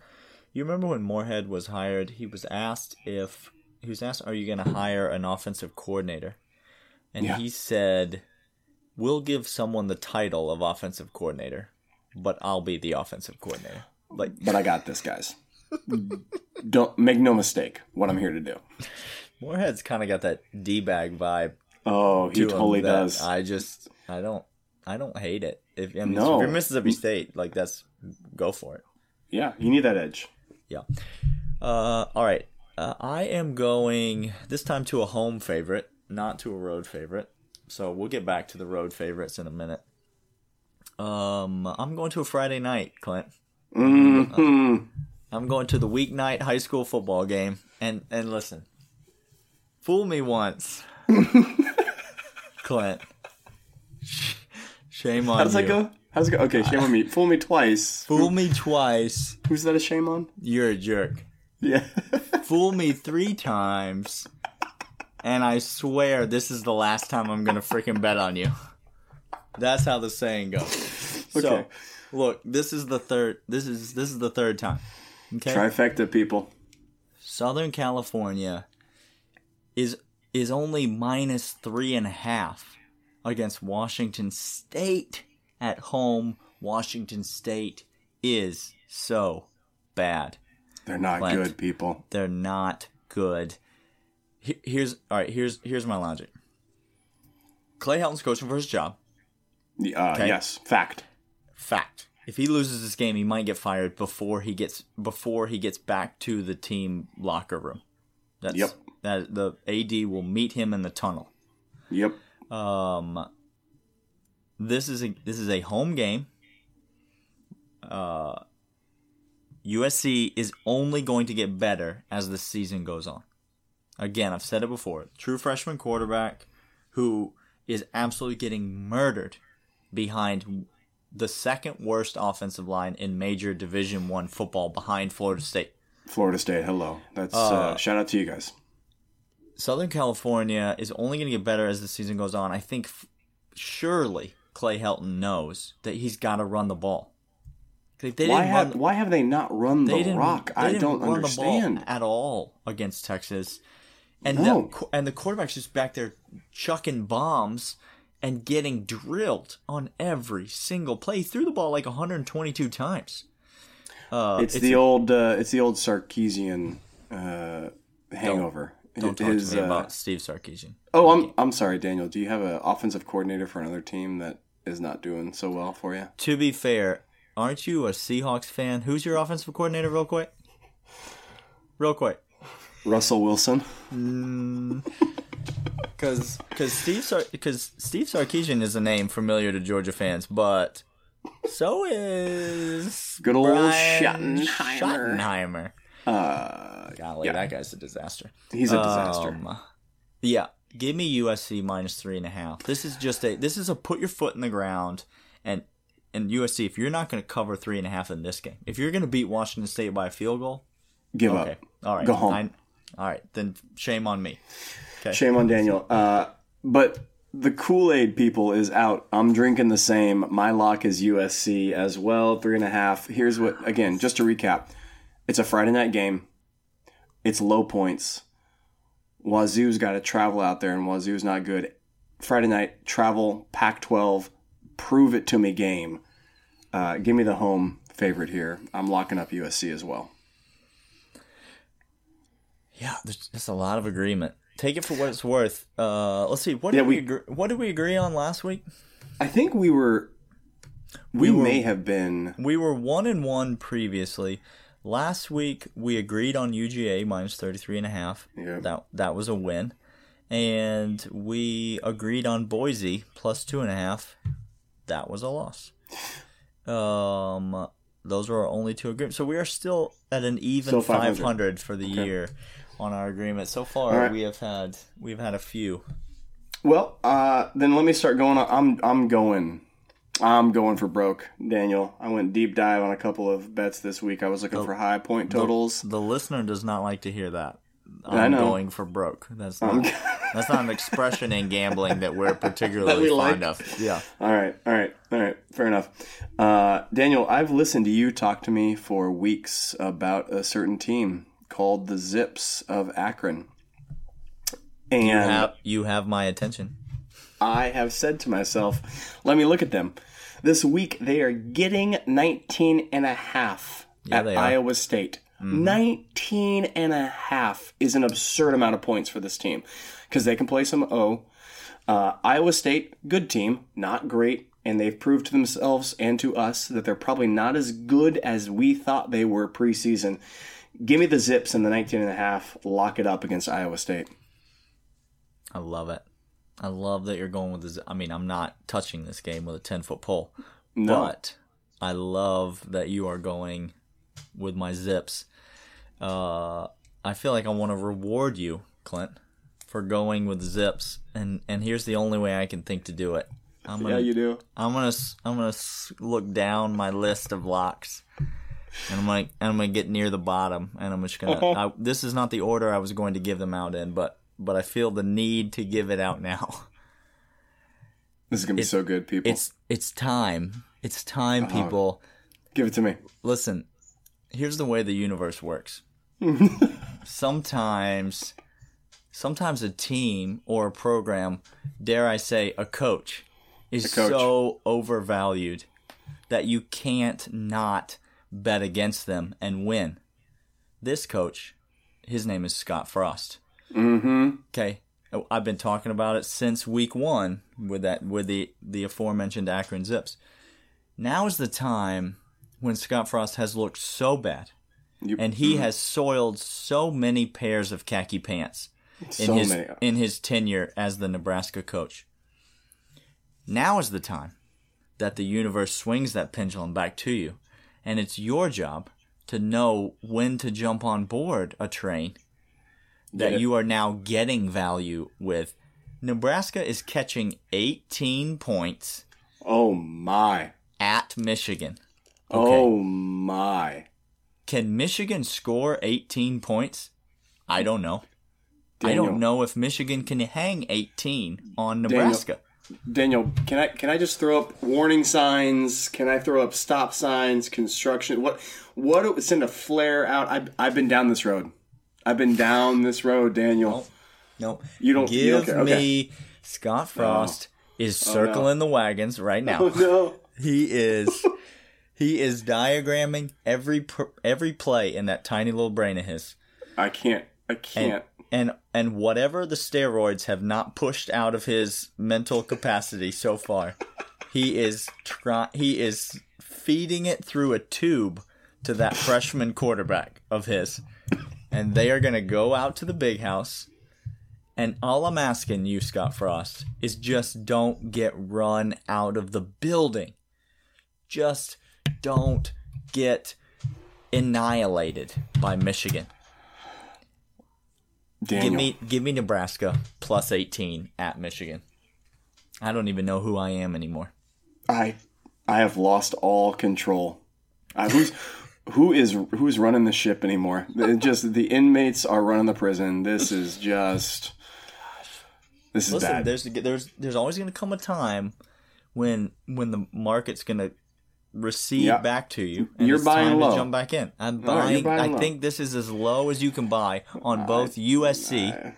You remember when Moorhead was hired? He was asked if he was asked, "Are you going to hire an offensive coordinator?" And Yeah. he said, "We'll give someone the title of offensive coordinator, but I'll be the offensive coordinator." Like But I got this, guys. Don't make no mistake what I'm here to do. Moorhead's kind of got that d bag vibe. Oh, he to totally does. I just, I don't, I don't hate it. If, I mean, No. if you're Mississippi State, like that's go for it. yeah, you need that edge. Yeah. Uh, all right. Uh, I am going this time to a home favorite, not to a road favorite. So we'll get back to the road favorites in a minute. Um, I'm going to a Friday night, Clint. hmm I'm going to the weeknight high school football game, and and listen, fool me once, Clint. Shame on you. How does you. that go? How does it go? Okay, shame on me. Fool me twice. Fool me twice, Who's that a shame on? you're a jerk. Yeah. Fool me three times, and I swear this is the last time I'm gonna freaking bet on you. That's how the saying goes. So, Okay. look, this is the third. This is this is the third time. Okay. Trifecta, people. Southern California is is only minus three and a half against Washington State at home. Washington State is so bad. They're not good, people. They're not good. Here's all right. Here's here's my logic. Clay Helton's coaching for his job. Uh, Okay. Yes, fact. Fact. If he loses this game, he might get fired before he gets before he gets back to the team locker room. That's, Yep. That the AD will meet him in the tunnel. Yep. Um, this is a this is a home game. Uh, USC is only going to get better as the season goes on. Again, I've said it before. True freshman quarterback who is absolutely getting murdered behind the second worst offensive line in major Division One football behind Florida State. Florida State, hello. That's uh, shout out to you guys. Southern California is only going to get better as the season goes on. I think f- surely Clay Helton knows that he's got to run the ball. They, they Why have why have they not run the rock? I don't run understand. at all against Texas. And No. the and the quarterback's just back there chucking bombs and getting drilled on every single play. He threw the ball like 122 times. Uh, It's, the old uh, it's the old Sarkisian uh, hangover. Don't talk his, to me uh, about Steve Sarkisian. Oh, I'm I'm sorry, Daniel. Do you have an offensive coordinator for another team that is not doing so well for you? To be fair, aren't you a Seahawks fan? Who's your offensive coordinator, real quick? Real quick. Russell Wilson. Because Steve Sar- cause Steve Sarkisian is a name familiar to Georgia fans, but so is Good old Brian Schottenheimer. Schottenheimer. Uh, Golly, Yeah. that guy's a disaster. he's a disaster. Um, yeah, give me USC minus three and a half. This is just a this is a put your foot in the ground and and USC. If you're not going to cover three and a half in this game, if you're going to beat Washington State by a field goal, Give okay, up. all right, Go home. I- all right, then shame on me. Shame on Daniel. Uh, but the Kool Aid people is out. I'm drinking the same. My lock is USC as well, three and a half. Here's what, again, just to recap it's a Friday night game, it's low points. Wazoo's got to travel out there, and Wazoo's not good. Friday night, travel, Pac 12, prove it to me game. Uh, give me the home favorite here. I'm locking up USC as well. Yeah, there's just a lot of agreement. Take it for what it's worth. Uh, let's see. What Yeah, did we, we- agree, what did we agree on last week? I think we were, we, were- may have been. We were one and one previously. Last week we agreed on UGA minus 33 and a half. Yeah. That that was a win. And we agreed on Boise plus two and a half. That was a loss. Um those were our only two agreements. So we are still at an even 500. 500. for the year on our agreement. So far right. we have had we've had a few. Well, uh, then let me start going. I'm I'm going. I'm going for broke, Daniel. I went deep dive on a couple of bets this week. I was looking for high point totals. The listener does not like to hear that. I'm going for broke. That's not that's not an expression in gambling that we're particularly we fond like. of. Yeah. All right, all right, all right. Fair enough. Uh, Daniel, I've listened to you talk to me for weeks about a certain team called the Zips of Akron, and You have you have my attention. I have said to myself, let me look at them. This week they are getting 19 and a half Yeah, at. Iowa State. 19 and a half is an absurd amount of points for this team because they can play some O. Uh, Iowa State, good team, not great, and they've proved to themselves and to us that they're probably not as good as we thought they were preseason. Give me the Zips and the 19 and a half. Lock it up against Iowa State. I love it. I love that you're going with this. I mean, I'm not touching this game with a 10 foot pole, No. but I love that you are going with my zips. Uh, I feel like I want to reward you, Clint, for going with zips, and and here's the only way I can think to do it. I'm gonna, Yeah, you do. I'm gonna I'm gonna look down my list of locks, and I'm gonna and I'm gonna get near the bottom, and I'm just gonna. I, this is not the order I was going to give them out in, but but I feel the need to give it out now. This is going to be so good, people. It's it's time. It's time, people. Give it to me. Listen, here's the way the universe works. sometimes, sometimes a team or a program, dare I say, a coach, is coach. so overvalued that you can't not bet against them and win. This coach, his name is Scott Frost. Mm-hmm. Okay, I've been talking about it since week one with that with the the aforementioned Akron Zips. Now is the time when Scott Frost has looked so bad, You, and he mm-hmm. has soiled so many pairs of khaki pants in So his many. in his tenure as the Nebraska coach. Now is the time that the universe swings that pendulum back to you, and it's your job to know when to jump on board a train that you are now getting value with. Nebraska is catching 18 points oh my. at Michigan. Oh my. Can Michigan score 18 points? I don't know. I don't know if Michigan can hang 18 on Nebraska. Daniel, can I can I just throw up warning signs? Can I throw up stop signs? Construction? What? What? it would Send a flare out? I've I've been down this road. I've been down this road, Daniel. No. You don't you- Give okay, okay. me Scott Frost oh. is oh, circling the wagons right oh, now. Oh no. He is he is diagramming every pr- every play in that tiny little brain of his. I can't. I can't. and and whatever the steroids have not pushed out of his mental capacity so far, he is try he is feeding it through a tube to that freshman quarterback of his, and they are gonna go out to the big house. And all I'm asking you, Scott Frost, is just don't get run out of the building. Just don't get annihilated by Michigan. Daniel, Give me give me Nebraska plus 18 at Michigan. I don't even know who I am anymore. I I have lost all control. Uh, who's who is who's running the ship anymore? It just the inmates are running the prison. This is just this is Listen, bad. there's there's there's always going to come a time when when the market's going to recede Yeah. back to you. And You're it's buying low. to jump back in. I'm No, buying. buying I low. think this is as low as you can buy on both USC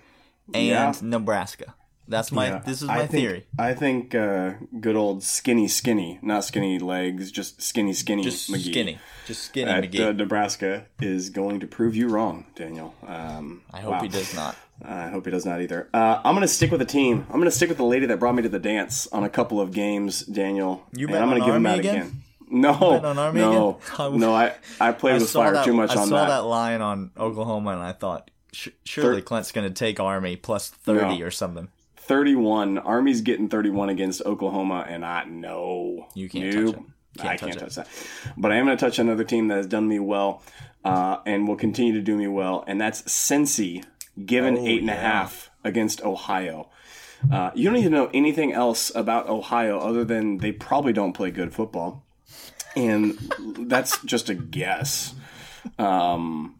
and yeah. Nebraska. That's my. Yeah, This is I my think- theory. I think uh, good old skinny skinny, not skinny legs, just skinny skinny Just McGee. skinny, just skinny At McGee. uh, Nebraska is going to prove you wrong, Daniel. Um, I hope wow. he does not. I hope he does not either. Uh, I'm going to stick with the team. I'm going to stick with the lady that brought me to the dance on a couple of games, Daniel. You and bet I'm gonna give him Army that again? No, bet on Army no, again? no. I I played I with fire that. too much I on saw that. that line on Oklahoma, and I thought, sh- surely Thir- Clint's going to take Army plus thirty No. or something. 31. Army's getting 31 against Oklahoma, and I know You can't Nope. touch it. Can't I touch can't it. touch that. But I am going to touch another team that has done me well uh, and will continue to do me well, and that's Cincy, given Oh, eight and a half against Ohio. Uh, you don't even know anything else about Ohio other than they probably don't play good football. And that's just a guess. Um,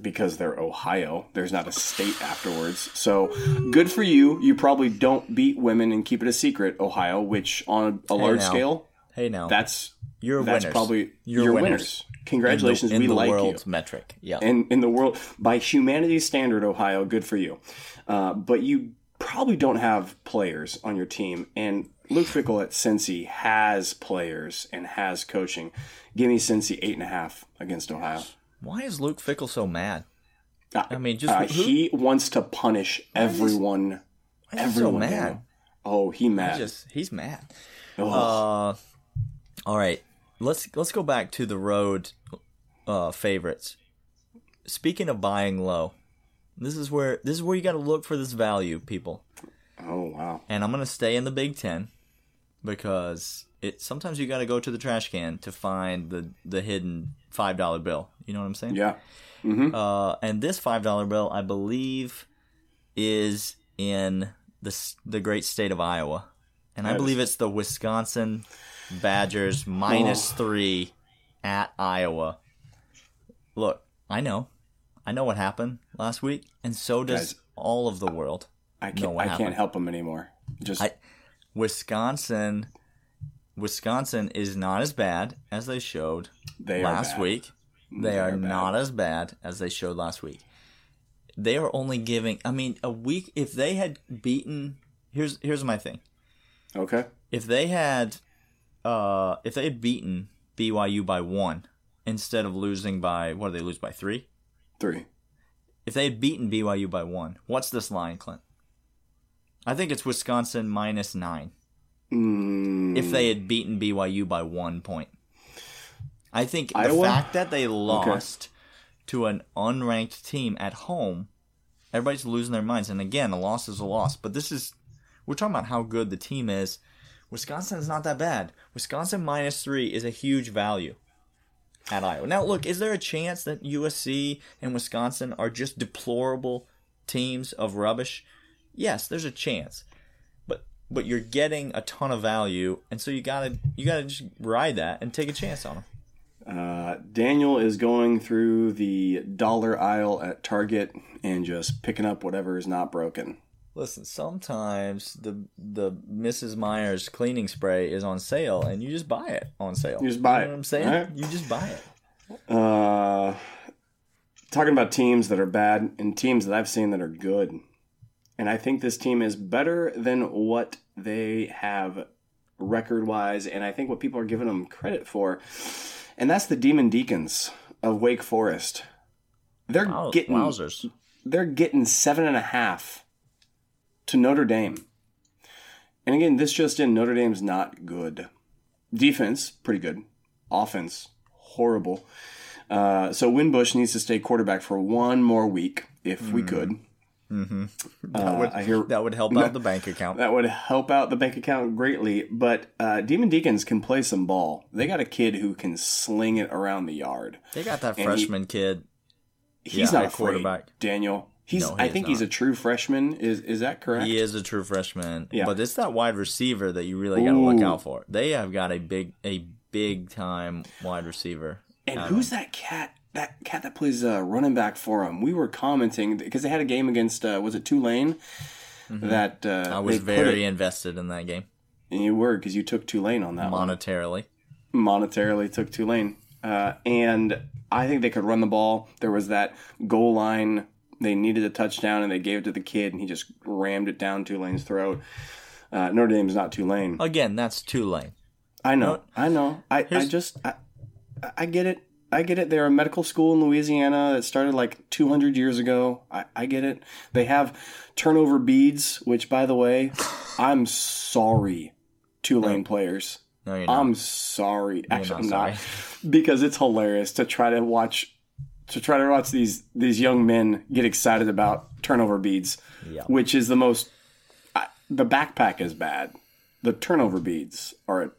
because they're Ohio. There's not a state afterwards. So good for you. You probably don't beat women and keep it a secret, Ohio, which on a large now. scale, Hey, now that's you're that's winners. probably You're your winners. winners. Congratulations. in the, in we the like you. world's metric. Yeah, And in the world, by humanity's standard, Ohio, good for you. Uh, but you probably don't have players on your team. And Luke Fickell at Cincy has players and has coaching. Give me Cincy eight and a half against Ohio. why is Luke Fickell so mad? I mean, just Uh, he wants to punish everyone. why is he so everyone. mad? Daniel. Oh, he mad. Just he's mad. Uh, all right, let's let's go back to the road uh, favorites. Speaking of buying low, this is where this is where you got to look for this value, people. oh wow. And I'm gonna stay in the Big Ten because it sometimes you got to go to the trash can to find the the hidden five dollar bill. You know what I'm saying? Yeah. Mm-hmm. Uh, and this five dollar bill, I believe, is in the the great state of Iowa, and I That is- believe it's the Wisconsin Badgers minus three at Iowa. Look, I know, I know what happened last week, and so does Guys, all of the world. I can't. I happened. can't help them anymore. Just I- Wisconsin, Wisconsin is not as bad as they showed they last week. They, They are, are not as bad as they showed last week. They are only giving. I mean, a week. If they had beaten, here's here's my thing. Okay. If they had, uh, if they had beaten BYU by one instead of losing by what did they lose by three? Three. If they had beaten BYU by one, what's this line, Clint? I think it's Wisconsin minus nine. Mm, if they had beaten BYU by one point. I think the Iowa? fact that they lost to an unranked team at home, everybody's losing their minds. And again, a loss is a loss. But this is, we're talking about how good the team is. Wisconsin is not that bad. Wisconsin minus three is a huge value at Iowa. Now, look, is there a chance that USC and Wisconsin are just deplorable teams of rubbish? Yes, there's a chance but but you're getting a ton of value, and so you gotta you gotta just ride that and take a chance on them. Uh, Daniel is going through the dollar aisle at Target and just picking up whatever is not broken. Listen, sometimes the the Mrs. Meyer's cleaning spray is on sale, and you just buy it on sale. You just buy know it, What I'm saying, right? you just buy it. Uh, talking about teams that are bad and teams that I've seen that are good. And I think this team is better than what they have record wise, and I think what people are giving them credit for. And that's the Demon Deacons of Wake Forest. They're Wow, getting wowzers! they're getting seven and a half to Notre Dame. And again, this just in Notre Dame's not good. Defense, pretty good. Offense, horrible. Uh, so Wimbush needs to stay quarterback for one more week, if we could. Mm-hmm. That would, I hear that would help out the bank account. that would help out the bank account greatly. But uh, Demon Deacons can play some ball. They got a kid who can sling it around the yard. They got that he- freshman kid. He's Yeah, not afraid, quarterback. Daniel. He's. No, he I think he's a true freshman. Is is that correct? He is a true freshman. Yeah. But it's that wide receiver that you really got to look out for. They have got a big a big time wide receiver. And who's that cat? That cat that plays uh, running back for him. We were commenting because they had a game against uh, was it Tulane? That uh, Mm-hmm. I was very it- invested in that game and you were because you took Tulane on that one. monetarily. monetarily took Tulane. Uh, and I think they could run the ball. There was that goal line. They needed a touchdown, and they gave it to the kid, and he just rammed it down Tulane's throat. Uh, Notre Dame's not Tulane. Again, that's Tulane. I know. I know. I, I just I, I get it. I get it. They're a medical school in Louisiana that started like 200 years ago. I, I get it. They have turnover beads, which, by the way, I'm sorry, Tulane players. No, you're not. I'm sorry. Actually, not I'm not because it's hilarious to try to watch to try to watch these these young men get excited about turnover beads, Yeah. which is the most. I, the backpack is bad. The turnover beads are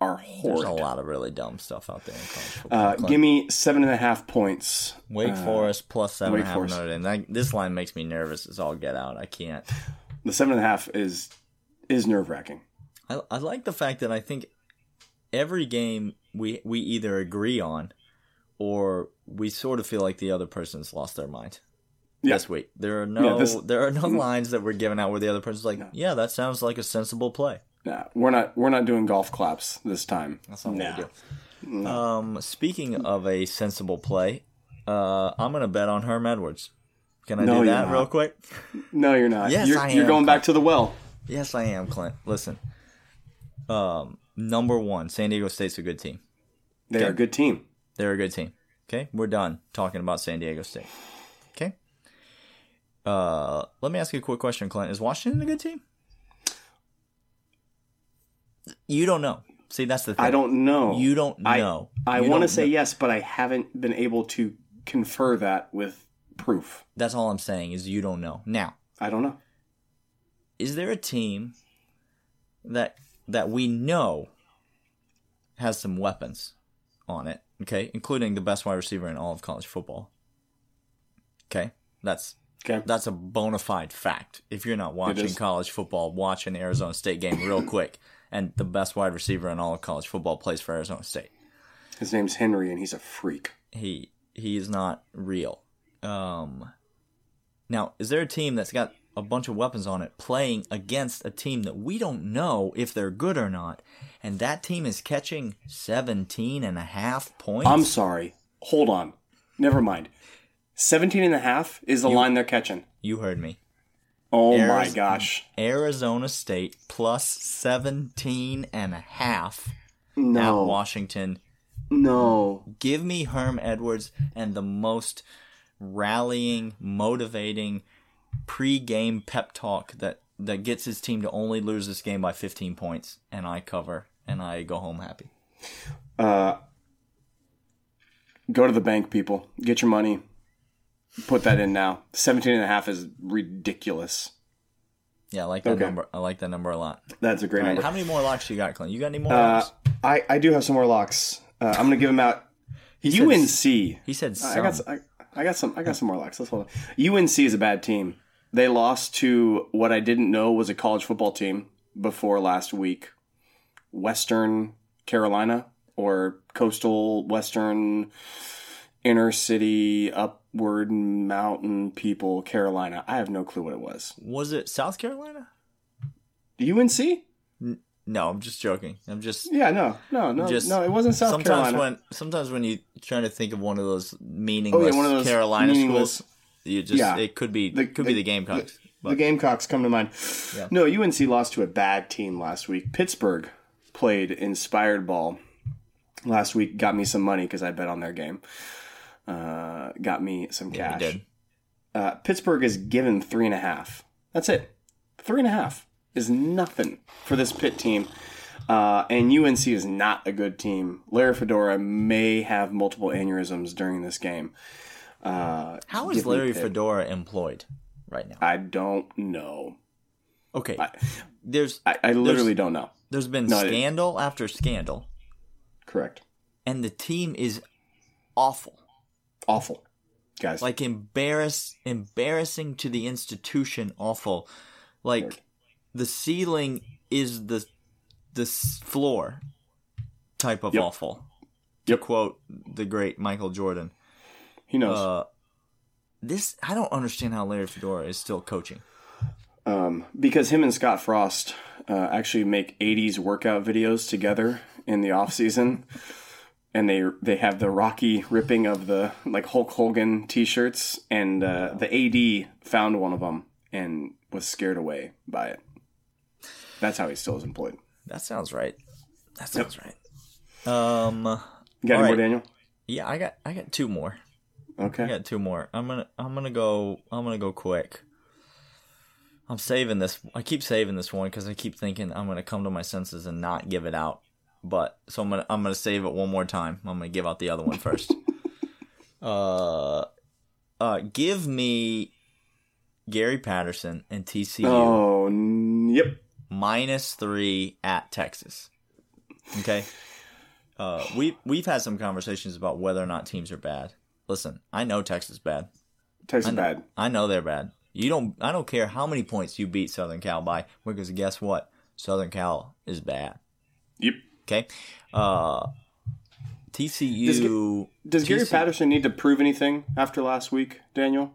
are There's a lot of really dumb stuff out there in college football. Uh, give me seven and a half points. Wake Forest plus seven Wake and a half Forest. Notre Dame. That, this line makes me nervous as all get out. I can't. The seven and a half is is nerve wracking. I, I like the fact that I think every game we we either agree on or we sort of feel like the other person's lost their mind. Yeah. This week, there are no Yeah, this- there are no lines that we're giving out where the other person's like, yeah, that sounds like a sensible play. Nah, we're not we're not doing golf claps this time. That's not Nah. what we do. Um, speaking of a sensible play, uh, I'm gonna bet on Herm Edwards. Can I No, do that real quick? No, you're not. Yes, you're, I you're am, going back to the well. Yes, I am, Clint. Listen, um, number one, San Diego State's a good team. They're a good team. They're a good team. Okay, we're done talking about San Diego State. Okay. Uh, let me ask you a quick question, Clint. Is Washington a good team? You don't know. See, that's the thing. I don't know. You don't know. I You want to say know. yes, but I haven't been able to confer that with proof. That's all I'm saying is you don't know. Now, I don't know. is there a team that that we know has some weapons on it? Okay, including the best wide receiver in all of college football. Okay, that's Okay. that's a bona fide fact. If you're not watching college football, watch an Arizona State game real quick. And the best wide receiver in all of college football plays for Arizona State. His name's Henry, and he's a freak. He he is not real. Um, now, is there a team that's got a bunch of weapons on it playing against a team that we don't know if they're good or not, and that team is catching 17 and a half points? I'm sorry. Hold on. Never mind. 17 and a half is the line they're catching. you heard me. Oh my gosh. Arizona State plus 17 and a half at Washington. No. Give me Herm Edwards and the most rallying, motivating pre-game pep talk that that gets his team to only lose this game by 15 points, and I cover and I go home happy. Uh, go to the bank, people. Get your money. Put that in now. 17 and a half is ridiculous. Yeah, I like that Okay. number. I like that number a lot. That's a great All right, number. how many more locks you got, Clint? You got any more Uh, locks? I, I do have some more locks. Uh, I'm going to give them out. said- UNC. He said I got, I, I got some. I got some more locks. Let's hold on. UNC is a bad team. They lost to what I didn't know was a college football team before last week. Western Carolina or coastal Western inner city upward mountain people Carolina. I have no clue what it was. Was it South Carolina? UNC? No, I'm just joking. I'm just Yeah, no, no, no, Just- no. It wasn't South sometimes Carolina. when sometimes when you're trying to think of one of those meaningless Oh, one of those Carolina meaningless- schools, you just Yeah. it could be The- could be the- the Gamecocks. the Gamecocks come to mind. Yeah. No, UNC lost to a bad team last week. Pittsburgh played inspired ball last week. Got me some money because I bet on their game. Uh, got me some Yeah, cash. did. uh, Pittsburgh is given three and a half. That's it. Three and a half is nothing for this Pitt team. Uh, and UNC is not a good team. Larry Fedora may have multiple aneurysms during this game. Uh, How is Larry Fedora employed right now? I don't know. Okay, I, there's I, I literally don't know. there's been No, scandal after scandal, Correct. and the team is awful. Awful, guys. like embarrass embarrassing to the institution awful like the ceiling is the the floor type of Yep. awful Yep. to quote the great michael jordan he knows. uh this i don't understand how larry fedora is still coaching um, because him and Scott Frost uh, actually make 80s workout videos together in the off season, and they they have the Rocky ripping of the like Hulk Hogan T-shirts, and uh, the AD found one of them and was scared away by it. That's how he still is employed. that sounds right that sounds right um You got any more. Daniel? yeah i got i got two more Okay, I got two more. I'm gonna I'm gonna go I'm gonna go quick. I'm saving this. I keep saving this one because I keep thinking I'm gonna come to my senses and not give it out. But so I'm gonna I'm gonna save it one more time. I'm gonna give out the other one first. uh, uh, give me Gary Patterson and TCU Oh, n- yep. minus three at Texas. Okay. Uh, we we've had some conversations about whether or not teams are bad. Listen, I know Texas is bad. Texas I know, bad. I know they're bad. You don't. I don't care how many points you beat Southern Cal by, because guess what? Southern Cal is bad. Yep. Okay. Uh, TCU. Does Gary Patterson need to prove anything after last week, Daniel?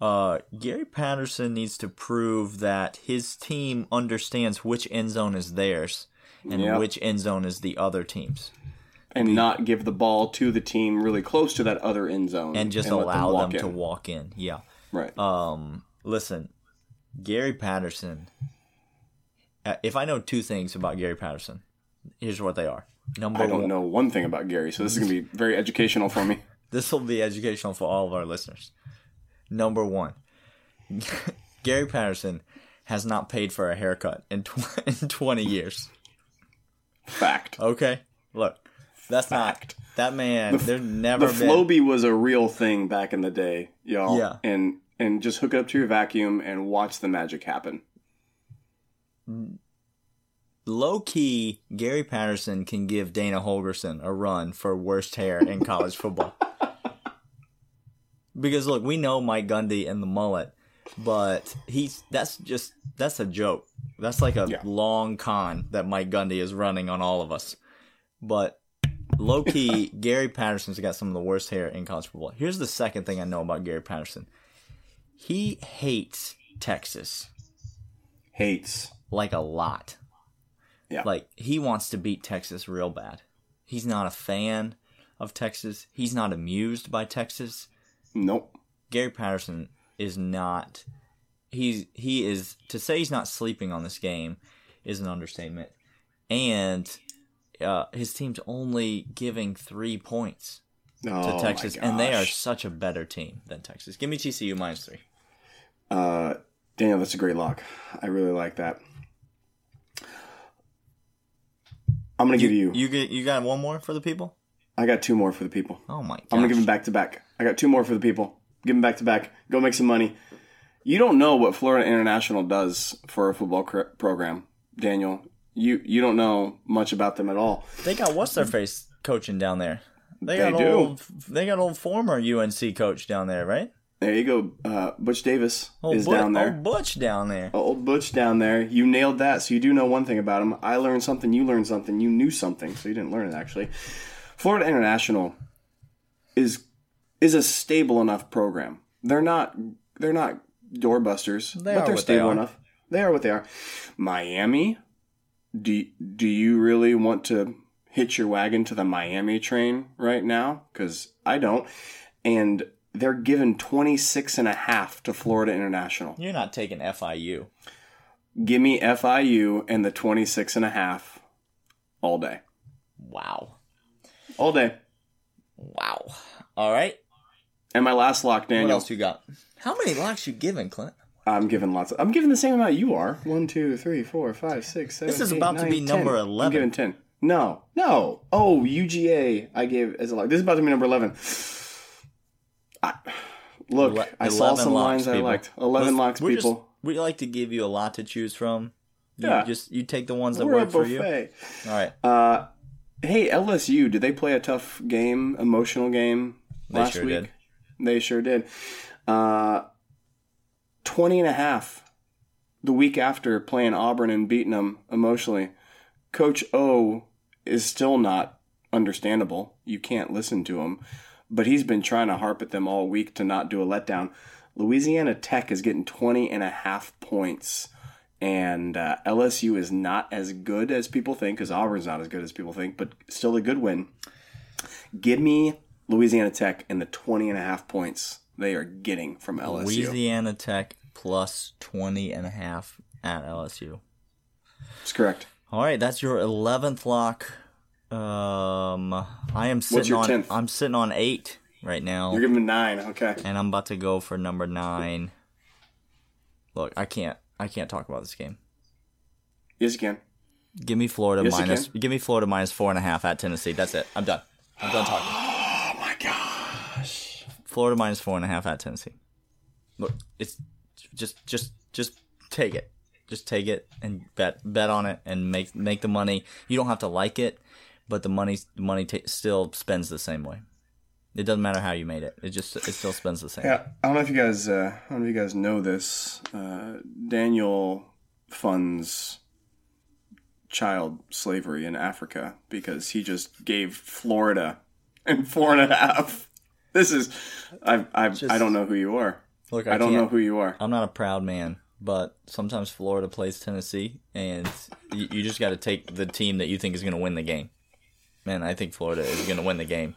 Uh, Gary Patterson needs to prove that his team understands which end zone is theirs and Yep. which end zone is the other team's, And not give the ball to the team really close to that other end zone, and just let allow them, walk to walk in. Yeah. Right. Um, listen, Gary Patterson. uh, If I know two things about Gary Patterson, here's what they are. Number I don't one, know one thing about Gary, so this is going to be very educational for me. this will be educational for all of our listeners. Number one, Gary Patterson has not paid for a haircut in, tw- in 20 years. Fact. Okay, look, that's Fact. not that man. there's never The been. Flowbee was a real thing back in the day, y'all. Yeah. And and just hook it up to your vacuum and watch the magic happen. Mm. Low key, Gary Patterson can give Dana Holgorsen a run for worst hair in college football. Because look, we know Mike Gundy and the mullet, but he's that's just that's a joke. That's like a Yeah. long con that Mike Gundy is running on all of us. But low key, Gary Patterson's got some of the worst hair in college football. Here's the second thing I know about Gary Patterson. He hates Texas Hates. like a lot. Yeah. Like he wants to beat Texas real bad. He's not a fan of Texas. He's not amused by Texas. Nope. Gary Patterson is not he's he is to say he's not sleeping on this game is an understatement. And uh, his team's only giving three points Oh, to Texas, and they are such a better team than Texas. Give me TCU minus three. Uh, Daniel, that's a great lock. I really like that. I'm gonna give you. You get you got one more for the people? I got two more for the people. Oh my god! I'm gonna give them back to back. I got two more for the people. Give them back to back. Go make some money. You don't know what Florida International does for a football cr- program, Daniel. You you don't know much about them at all. They got what's their face coaching down there. They They got do. old. They got old former UNC coach down there, right? There you go. Uh, Butch Davis Old is Butch, down there. Old Butch down there. Old Butch down there. You nailed that. So you do know one thing about him. I learned something. You learned something. You knew something. So you didn't learn it actually. Florida International is is a stable enough program. They're not they're not doorbusters, They but are they're what they stable are. enough. They are what they are. Miami. Do do you really want to hitch your wagon to the Miami train right now? Because I don't. And they're given 26 and a half to Florida International. You're not taking FIU. Give me FIU and the 26 and a half all day. Wow. All day. Wow. All right. And my last lock, Daniel. What else you got? How many locks you giving, Clint? I'm giving lots. Of, I'm giving the same amount you are. One, two, three, four, five, six, seven. This is eight, about to be 10. number I'm giving ten. No, no. Oh, UGA. I gave as a lock. This is about to be number eleven. I, look, Ele- I saw some lines I liked. Eleven Let's- locks, we're just- people. we like to give you a lot to choose from. You Yeah. just you take the ones that We're work for you. All right. Uh, hey, LSU, did they play a tough game, emotional game They last sure week? did. They sure did. Uh, 20 and a half the week after playing Auburn and beating them emotionally. Coach O is still not understandable. You can't listen to him, but he's been trying to harp at them all week to not do a letdown. Louisiana Tech is getting 20 and a half points. And uh, LSU is not as good as people think, because Auburn's not as good as people think, but still a good win. Give me Louisiana Tech and the 20 and a half points they are getting from LSU. Louisiana Tech plus 20 and a half at LSU. That's correct. All right, that's your 11th lock. Um I am sitting on 10th? I'm sitting on 8 right now You're giving me nine. Okay. and I'm about to go for number 9. Look, I can't I can't talk about this game. Yes, you can. Give me Florida Yes, minus give me Florida minus four and a half at Tennessee. That's it. I'm done. I'm done talking. Oh my gosh. Florida minus four and a half at Tennessee. Look, it's just just just take it. Just take it and bet bet on it and make make the money. You don't have to like it, but the money money ta still spends the same way. It doesn't matter how you made it. It just it still spends the same. Yeah, I don't know if you guys, uh, I don't know if you guys know this. Uh, Daniel funds child slavery in Africa because he just gave Florida and four and a half. This is, I, I, I don't know who you are. Look, I, don't can't- know who you are. I'm not a proud man, but sometimes Florida plays Tennessee, and you, you just got to take the team that you think is going to win the game. Man, I think Florida is going to win the game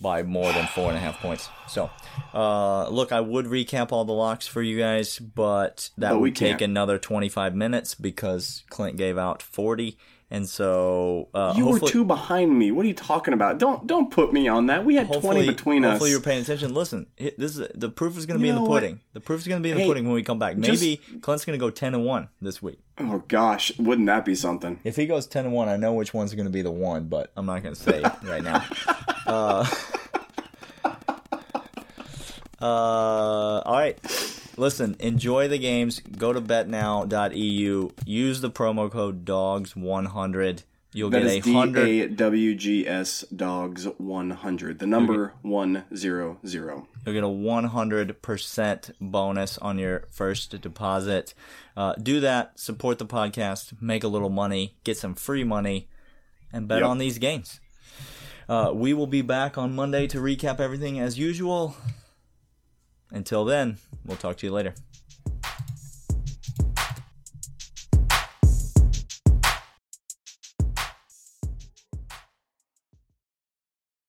by more than four and a half points. So, uh, look, I would recap all the locks for you guys, but that But would take another 25 minutes because Clint gave out 40. And so, uh, You were two behind me. What are you talking about? Don't don't put me on that. We had twenty between us. hopefully you're paying attention. Listen, this is the proof is going to be in the what? pudding. The proof is going to be in the pudding when we come back. just- Maybe Clint's going to go 10 and 1 this week. oh gosh, wouldn't that be something? If he goes 10 and 1, I know which one's going to be the one, but I'm not going to say right now. Uh, uh, all right. Listen, enjoy the games. Go to betnow.eu. Use the promo code DOGS100. You'll That get a a D 100 A W G S Dogs one hundred. The number one zero zero. You'll get a 100% bonus on your first deposit. Uh, do that, support the podcast, make a little money, get some free money, and bet Yep. on these games. Uh, we will be back on Monday to recap everything as usual. Until then, we'll talk to you later.